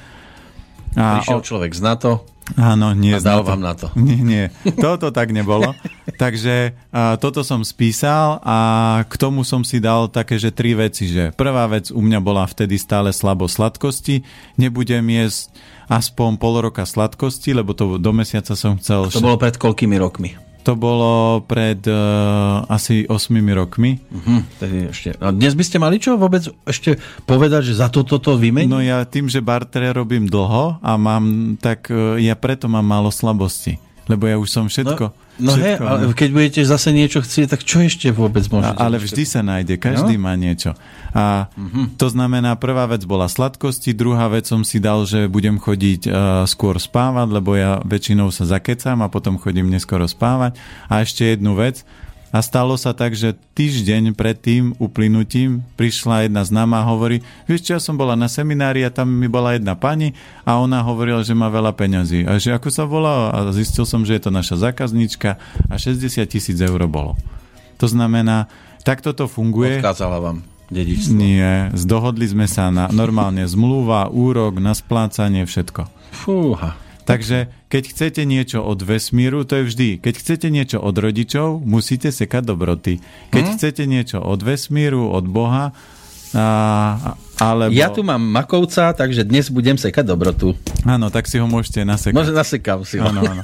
A Prišiel človek z NATO Áno, nie. A dal vám na to. Nie, nie. Toto tak nebolo. Takže a, toto som spísal a k tomu som si dal také, že tri veci. Že prvá vec u mňa bola vtedy stále slabo sladkosti. Nebudem jesť aspoň pol roka sladkosti, lebo to do mesiaca som chcel... To bolo pred koľkými rokmi? To bolo pred uh, asi 8 rokmi. Uh-huh, tedy ešte. A dnes by ste mali čo vôbec ešte povedať, že za toto to vymeniť? No ja tým, že bartere robím dlho a mám, tak uh, ja preto mám málo slabosti. Lebo ja už som všetko... No No hej, ale keď budete zase niečo chcieť, tak čo ešte vôbec môžete? A, ale vždy sa nájde, každý no? má niečo. A uh-huh. to znamená, prvá vec bola sladkosti, druhá vec som si dal, že budem chodiť uh, skôr spávať, lebo ja väčšinou sa zakecam a potom chodím neskoro spávať. A ešte jednu vec, a stalo sa tak, že týždeň pred tým uplynutím prišla jedna známa a hovorí, vieš čo, ja som bola na seminári a tam mi bola jedna pani a ona hovorila, že má veľa peňazí. A že ako sa volá? A zistil som, že je to naša zákazníčka a 60 tisíc eur bolo. To znamená, takto to funguje. Odkázala vám dedičstvo. Nie, zdohodli sme sa na normálne zmluva, úrok, na splácanie, všetko. Fúha. Takže keď chcete niečo od vesmíru, to je vždy. Keď chcete niečo od rodičov, musíte sekať dobroty. Keď hmm? chcete niečo od vesmíru, od Boha, a, alebo... Ja tu mám makovca, takže dnes budem sekať dobrotu. Áno, tak si ho môžete nasekať. Môže nasekám si ho. Áno, áno.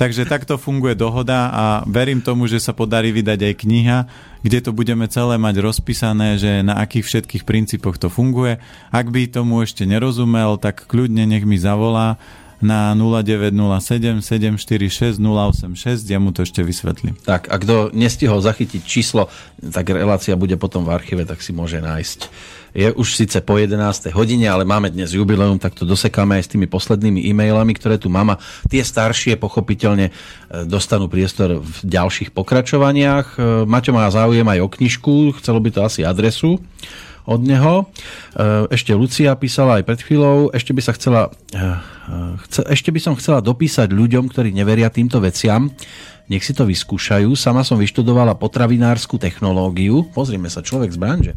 takže takto funguje dohoda a verím tomu, že sa podarí vydať aj kniha, kde to budeme celé mať rozpísané, že na akých všetkých princípoch to funguje. Ak by tomu ešte nerozumel, tak kľudne nech mi zavolá na 0907 746 086, ja mu to ešte vysvetlím. Tak, a kto nestihol zachytiť číslo, tak relácia bude potom v archíve, tak si môže nájsť. Je už síce po 11. hodine, ale máme dnes jubileum, tak to dosekáme aj s tými poslednými e-mailami, ktoré tu mám a tie staršie pochopiteľne e, dostanú priestor v ďalších pokračovaniach. E, Maťo má záujem aj o knižku, chcelo by to asi adresu od neho. E, ešte Lucia písala aj pred chvíľou, ešte by sa chcela ešte by som chcela dopísať ľuďom, ktorí neveria týmto veciam, nech si to vyskúšajú. Sama som vyštudovala potravinárskú technológiu, pozrime sa, človek z branže,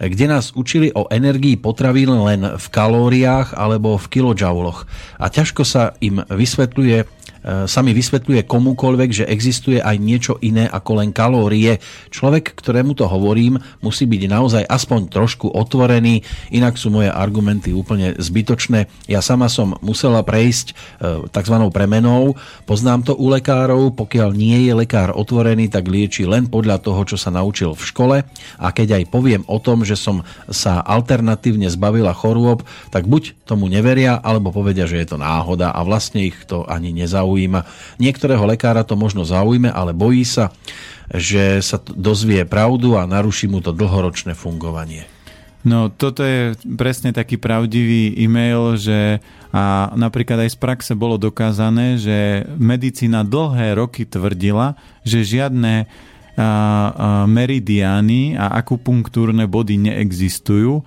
kde nás učili o energii potravín len v kalóriách alebo v kilojouloch. A ťažko sa im vysvetľuje sa mi vysvetľuje komukoľvek, že existuje aj niečo iné ako len kalórie. Človek, ktorému to hovorím, musí byť naozaj aspoň trošku otvorený, inak sú moje argumenty úplne zbytočné. Ja sama som musela prejsť e, tzv. premenou. Poznám to u lekárov, pokiaľ nie je lekár otvorený, tak lieči len podľa toho, čo sa naučil v škole. A keď aj poviem o tom, že som sa alternatívne zbavila chorôb, tak buď tomu neveria, alebo povedia, že je to náhoda a vlastne ich to ani nezaujíma zaujíma. Niektorého lekára to možno zaujme, ale bojí sa, že sa dozvie pravdu a naruší mu to dlhoročné fungovanie. No toto je presne taký pravdivý e-mail, že a napríklad aj z praxe bolo dokázané, že medicína dlhé roky tvrdila, že žiadne a, a, meridiány a akupunktúrne body neexistujú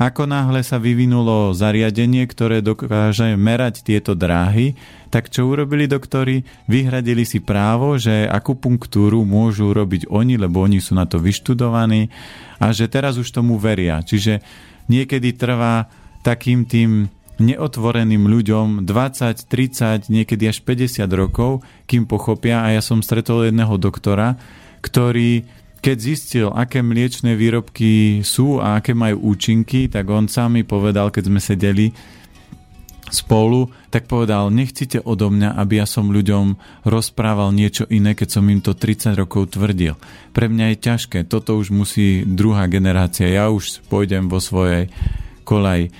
ako náhle sa vyvinulo zariadenie, ktoré dokáže merať tieto dráhy, tak čo urobili doktori? Vyhradili si právo, že akupunktúru môžu robiť oni, lebo oni sú na to vyštudovaní a že teraz už tomu veria. Čiže niekedy trvá takým tým neotvoreným ľuďom 20, 30, niekedy až 50 rokov, kým pochopia. A ja som stretol jedného doktora, ktorý keď zistil, aké mliečne výrobky sú a aké majú účinky, tak on sám mi povedal, keď sme sedeli spolu, tak povedal, nechcite odo mňa, aby ja som ľuďom rozprával niečo iné, keď som im to 30 rokov tvrdil. Pre mňa je ťažké, toto už musí druhá generácia, ja už pôjdem vo svojej kolej.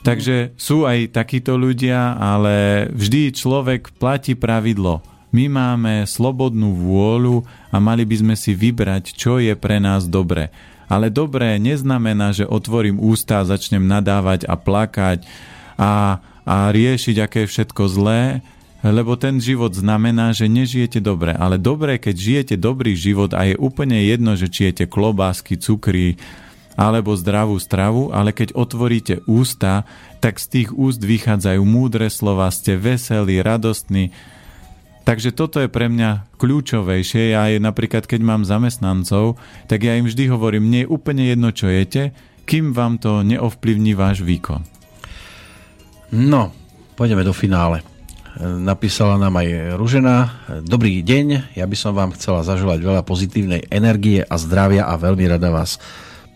Takže sú aj takíto ľudia, ale vždy človek platí pravidlo. My máme slobodnú vôľu a mali by sme si vybrať, čo je pre nás dobre. Ale dobré neznamená, že otvorím ústa a začnem nadávať a plakať a, a riešiť, aké je všetko zlé, lebo ten život znamená, že nežijete dobre. Ale dobre, keď žijete dobrý život a je úplne jedno, že či jete klobásky, cukry alebo zdravú stravu, ale keď otvoríte ústa, tak z tých úst vychádzajú múdre slova, ste veselí, radostní, Takže toto je pre mňa kľúčovejšie. Ja aj napríklad, keď mám zamestnancov, tak ja im vždy hovorím, nie je úplne jedno, čo jete, kým vám to neovplyvní váš výkon. No, pôjdeme do finále. Napísala nám aj Ružena. Dobrý deň, ja by som vám chcela zaželať veľa pozitívnej energie a zdravia a veľmi rada vás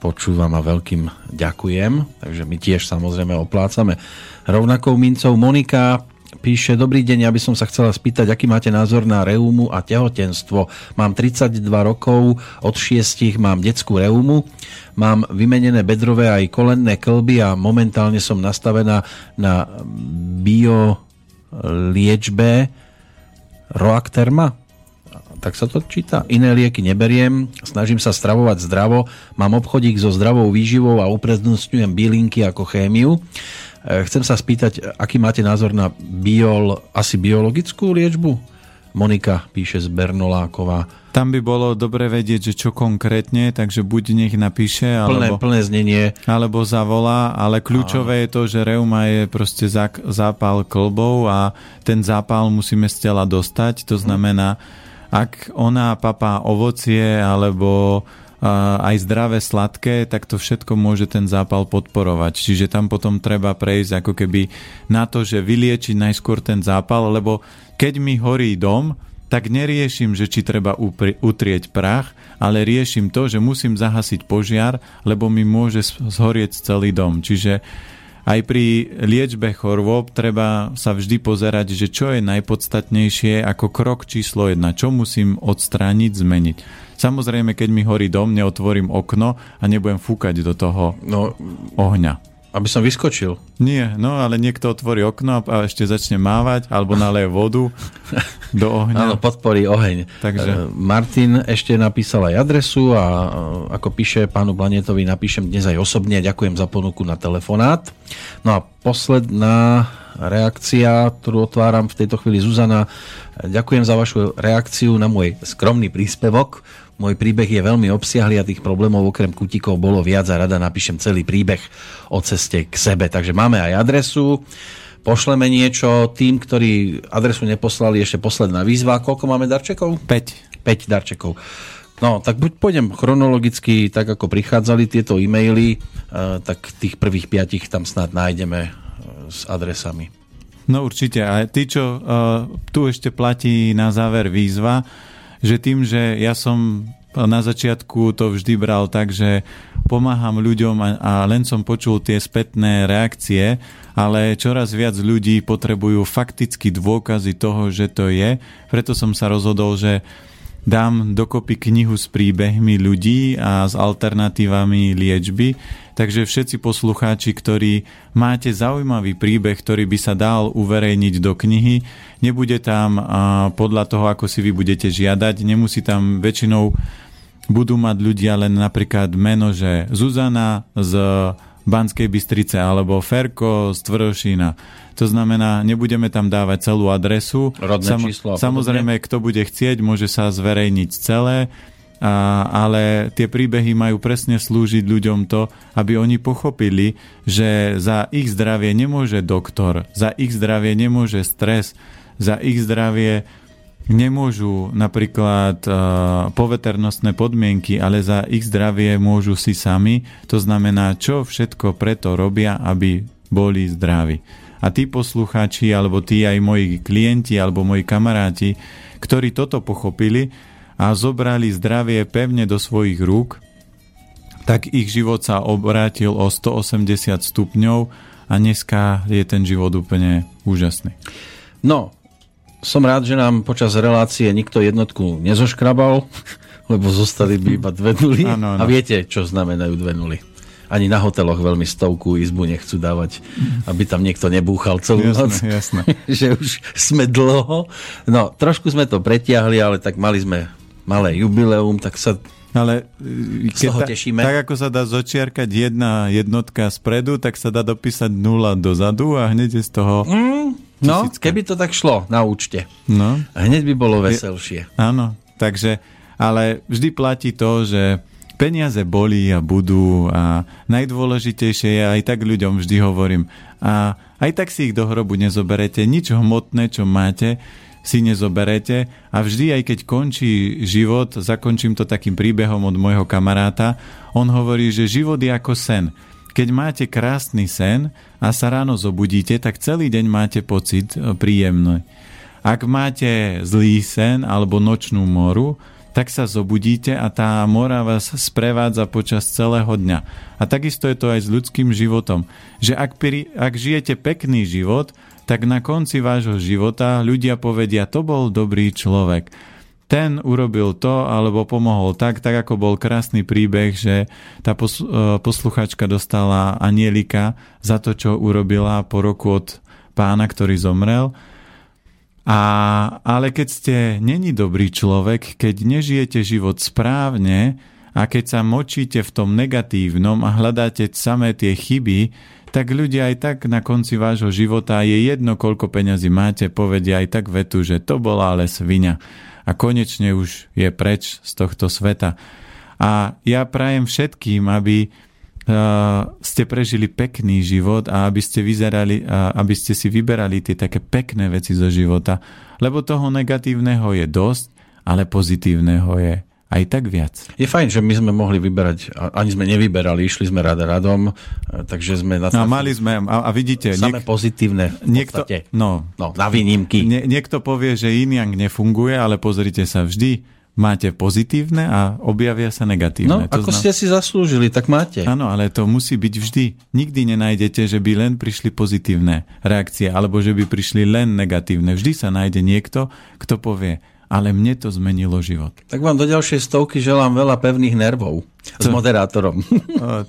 počúvam a veľkým ďakujem. Takže my tiež samozrejme oplácame rovnakou mincov. Monika píše, dobrý deň, ja by som sa chcela spýtať, aký máte názor na reumu a tehotenstvo. Mám 32 rokov, od 6 mám detskú reumu, mám vymenené bedrové aj kolenné klby a momentálne som nastavená na bio liečbe Roakterma tak sa to číta. Iné lieky neberiem, snažím sa stravovať zdravo, mám obchodík so zdravou výživou a uprednostňujem bylinky ako chémiu. Eh, chcem sa spýtať, aký máte názor na biol, asi biologickú liečbu? Monika píše z Bernoláková. Tam by bolo dobre vedieť, že čo konkrétne, takže buď nech napíše, alebo, plné, plné znenie. alebo zavolá, ale kľúčové a... je to, že reuma je proste zápal klbov a ten zápal musíme z tela dostať, to mhm. znamená, ak ona papá ovocie alebo aj zdravé sladké, tak to všetko môže ten zápal podporovať. Čiže tam potom treba prejsť ako keby na to, že vyliečiť najskôr ten zápal, lebo keď mi horí dom, tak neriešim, že či treba utrieť prach, ale riešim to, že musím zahasiť požiar, lebo mi môže zhorieť celý dom. Čiže aj pri liečbe chorôb treba sa vždy pozerať, že čo je najpodstatnejšie ako krok číslo jedna, čo musím odstrániť, zmeniť. Samozrejme, keď mi horí dom, neotvorím okno a nebudem fúkať do toho no, ohňa. Aby som vyskočil. Nie, no ale niekto otvorí okno a ešte začne mávať alebo naleje vodu do ohňa. Áno, podporí oheň. Takže... E, Martin ešte napísal aj adresu a e, ako píše pánu Planetovi, napíšem dnes aj osobne. Ďakujem za ponuku na telefonát. No a posledná reakcia, ktorú otváram v tejto chvíli Zuzana. Ďakujem za vašu reakciu na môj skromný príspevok môj príbeh je veľmi obsiahly a tých problémov okrem kutikov bolo viac a rada napíšem celý príbeh o ceste k sebe. Takže máme aj adresu. pošleme niečo tým, ktorí adresu neposlali, ešte posledná výzva. Koľko máme darčekov? 5. 5 darčekov. No, tak buď pôjdem chronologicky, tak ako prichádzali tieto e-maily, uh, tak tých prvých piatich tam snad nájdeme s adresami. No určite. A ty, čo uh, tu ešte platí na záver výzva, že tým, že ja som na začiatku to vždy bral tak, že pomáham ľuďom a, a len som počul tie spätné reakcie, ale čoraz viac ľudí potrebujú fakticky dôkazy toho, že to je. Preto som sa rozhodol, že dám dokopy knihu s príbehmi ľudí a s alternatívami liečby. Takže všetci poslucháči, ktorí máte zaujímavý príbeh, ktorý by sa dal uverejniť do knihy, nebude tam podľa toho, ako si vy budete žiadať, nemusí tam väčšinou budú mať ľudia len napríklad meno, že Zuzana z Banskej Bystrice alebo Ferko z Tvrdošína. To znamená, nebudeme tam dávať celú adresu. Rodné Sam, číslo. Samozrejme, kto bude chcieť, môže sa zverejniť celé, a, ale tie príbehy majú presne slúžiť ľuďom to, aby oni pochopili, že za ich zdravie nemôže doktor, za ich zdravie nemôže stres, za ich zdravie nemôžu napríklad uh, poveternostné podmienky, ale za ich zdravie môžu si sami. To znamená, čo všetko preto robia, aby boli zdraví. A tí poslucháči, alebo tí aj moji klienti, alebo moji kamaráti, ktorí toto pochopili a zobrali zdravie pevne do svojich rúk, tak ich život sa obrátil o 180 stupňov a dneska je ten život úplne úžasný. No, som rád, že nám počas relácie nikto jednotku nezoškrabal, lebo zostali by iba dve nuly. Ano, ano. A viete, čo znamenajú dve nuly. Ani na hoteloch veľmi stovku izbu nechcú dávať, aby tam niekto nebúchal celú jasné, noc. Jasné. že už sme dlho. No, trošku sme to pretiahli, ale tak mali sme malé jubileum, tak sa ale keď toho ta, tešíme. Tak ako sa dá zočiarkať jedna jednotka spredu, tak sa dá dopísať nula dozadu a hneď je z toho... Mm, no, keby to tak šlo na účte. No. Hneď by bolo veselšie. Je, áno, takže, ale vždy platí to, že peniaze bolí a budú a najdôležitejšie je, aj tak ľuďom vždy hovorím, a aj tak si ich do hrobu nezoberete, nič hmotné, čo máte, si nezoberete a vždy, aj keď končí život, zakončím to takým príbehom od môjho kamaráta, on hovorí, že život je ako sen. Keď máte krásny sen a sa ráno zobudíte, tak celý deň máte pocit e, príjemný. Ak máte zlý sen alebo nočnú moru, tak sa zobudíte a tá mora vás sprevádza počas celého dňa. A takisto je to aj s ľudským životom. Že ak, ak žijete pekný život, tak na konci vášho života ľudia povedia, to bol dobrý človek. Ten urobil to, alebo pomohol tak, tak ako bol krásny príbeh, že tá e, posluchačka dostala anielika za to, čo urobila po roku od pána, ktorý zomrel. A, ale keď ste není dobrý človek, keď nežijete život správne a keď sa močíte v tom negatívnom a hľadáte samé tie chyby, tak ľudia aj tak na konci vášho života je jedno, koľko peňazí máte, povedia aj tak vetu, že to bola ale svinia a konečne už je preč z tohto sveta. A ja prajem všetkým, aby uh, ste prežili pekný život a aby ste, vyzerali, aby ste si vyberali tie také pekné veci zo života, lebo toho negatívneho je dosť, ale pozitívneho je aj tak viac. Je fajn, že my sme mohli vyberať, ani sme nevyberali, išli sme rada radom, e, takže sme... Na no, mali sme, a, a vidíte... Samé niek- pozitívne v niekto, podstate. No, no, na výnimky. Nie, niekto povie, že Yin nefunguje, ale pozrite sa vždy, máte pozitívne a objavia sa negatívne. No, to ako znam... ste si zaslúžili, tak máte. Áno, ale to musí byť vždy. Nikdy nenájdete, že by len prišli pozitívne reakcie, alebo že by prišli len negatívne. Vždy sa nájde niekto, kto povie, ale mne to zmenilo život. Tak vám do ďalšej stovky želám veľa pevných nervov s moderátorom.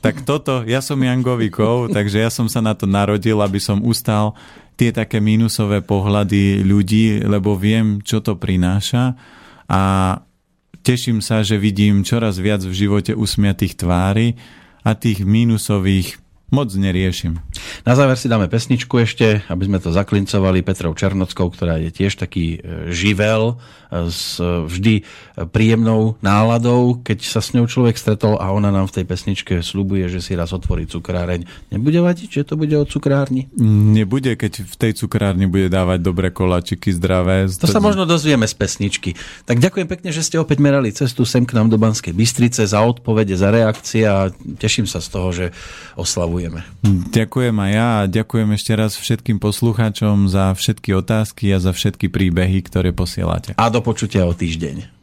Tak toto, ja som Jangovikov, takže ja som sa na to narodil, aby som ustal tie také mínusové pohľady ľudí, lebo viem, čo to prináša a teším sa, že vidím čoraz viac v živote usmiatých tvári a tých mínusových moc neriešim. Na záver si dáme pesničku ešte, aby sme to zaklincovali Petrou Černockou, ktorá je tiež taký e, živel e, s e, vždy príjemnou náladou, keď sa s ňou človek stretol a ona nám v tej pesničke slubuje, že si raz otvorí cukráreň. Nebude vadiť, že to bude od cukrárni? Nebude, keď v tej cukrárni bude dávať dobré koláčiky zdravé. To sa možno dozvieme z pesničky. Tak ďakujem pekne, že ste opäť merali cestu sem k nám do Banskej Bystrice za odpovede, za reakcie a teším sa z toho, že oslavujeme. Ďakujem aj ja a ďakujem ešte raz všetkým poslucháčom za všetky otázky a za všetky príbehy, ktoré posielate. A do počutia o týždeň.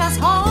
Jednou za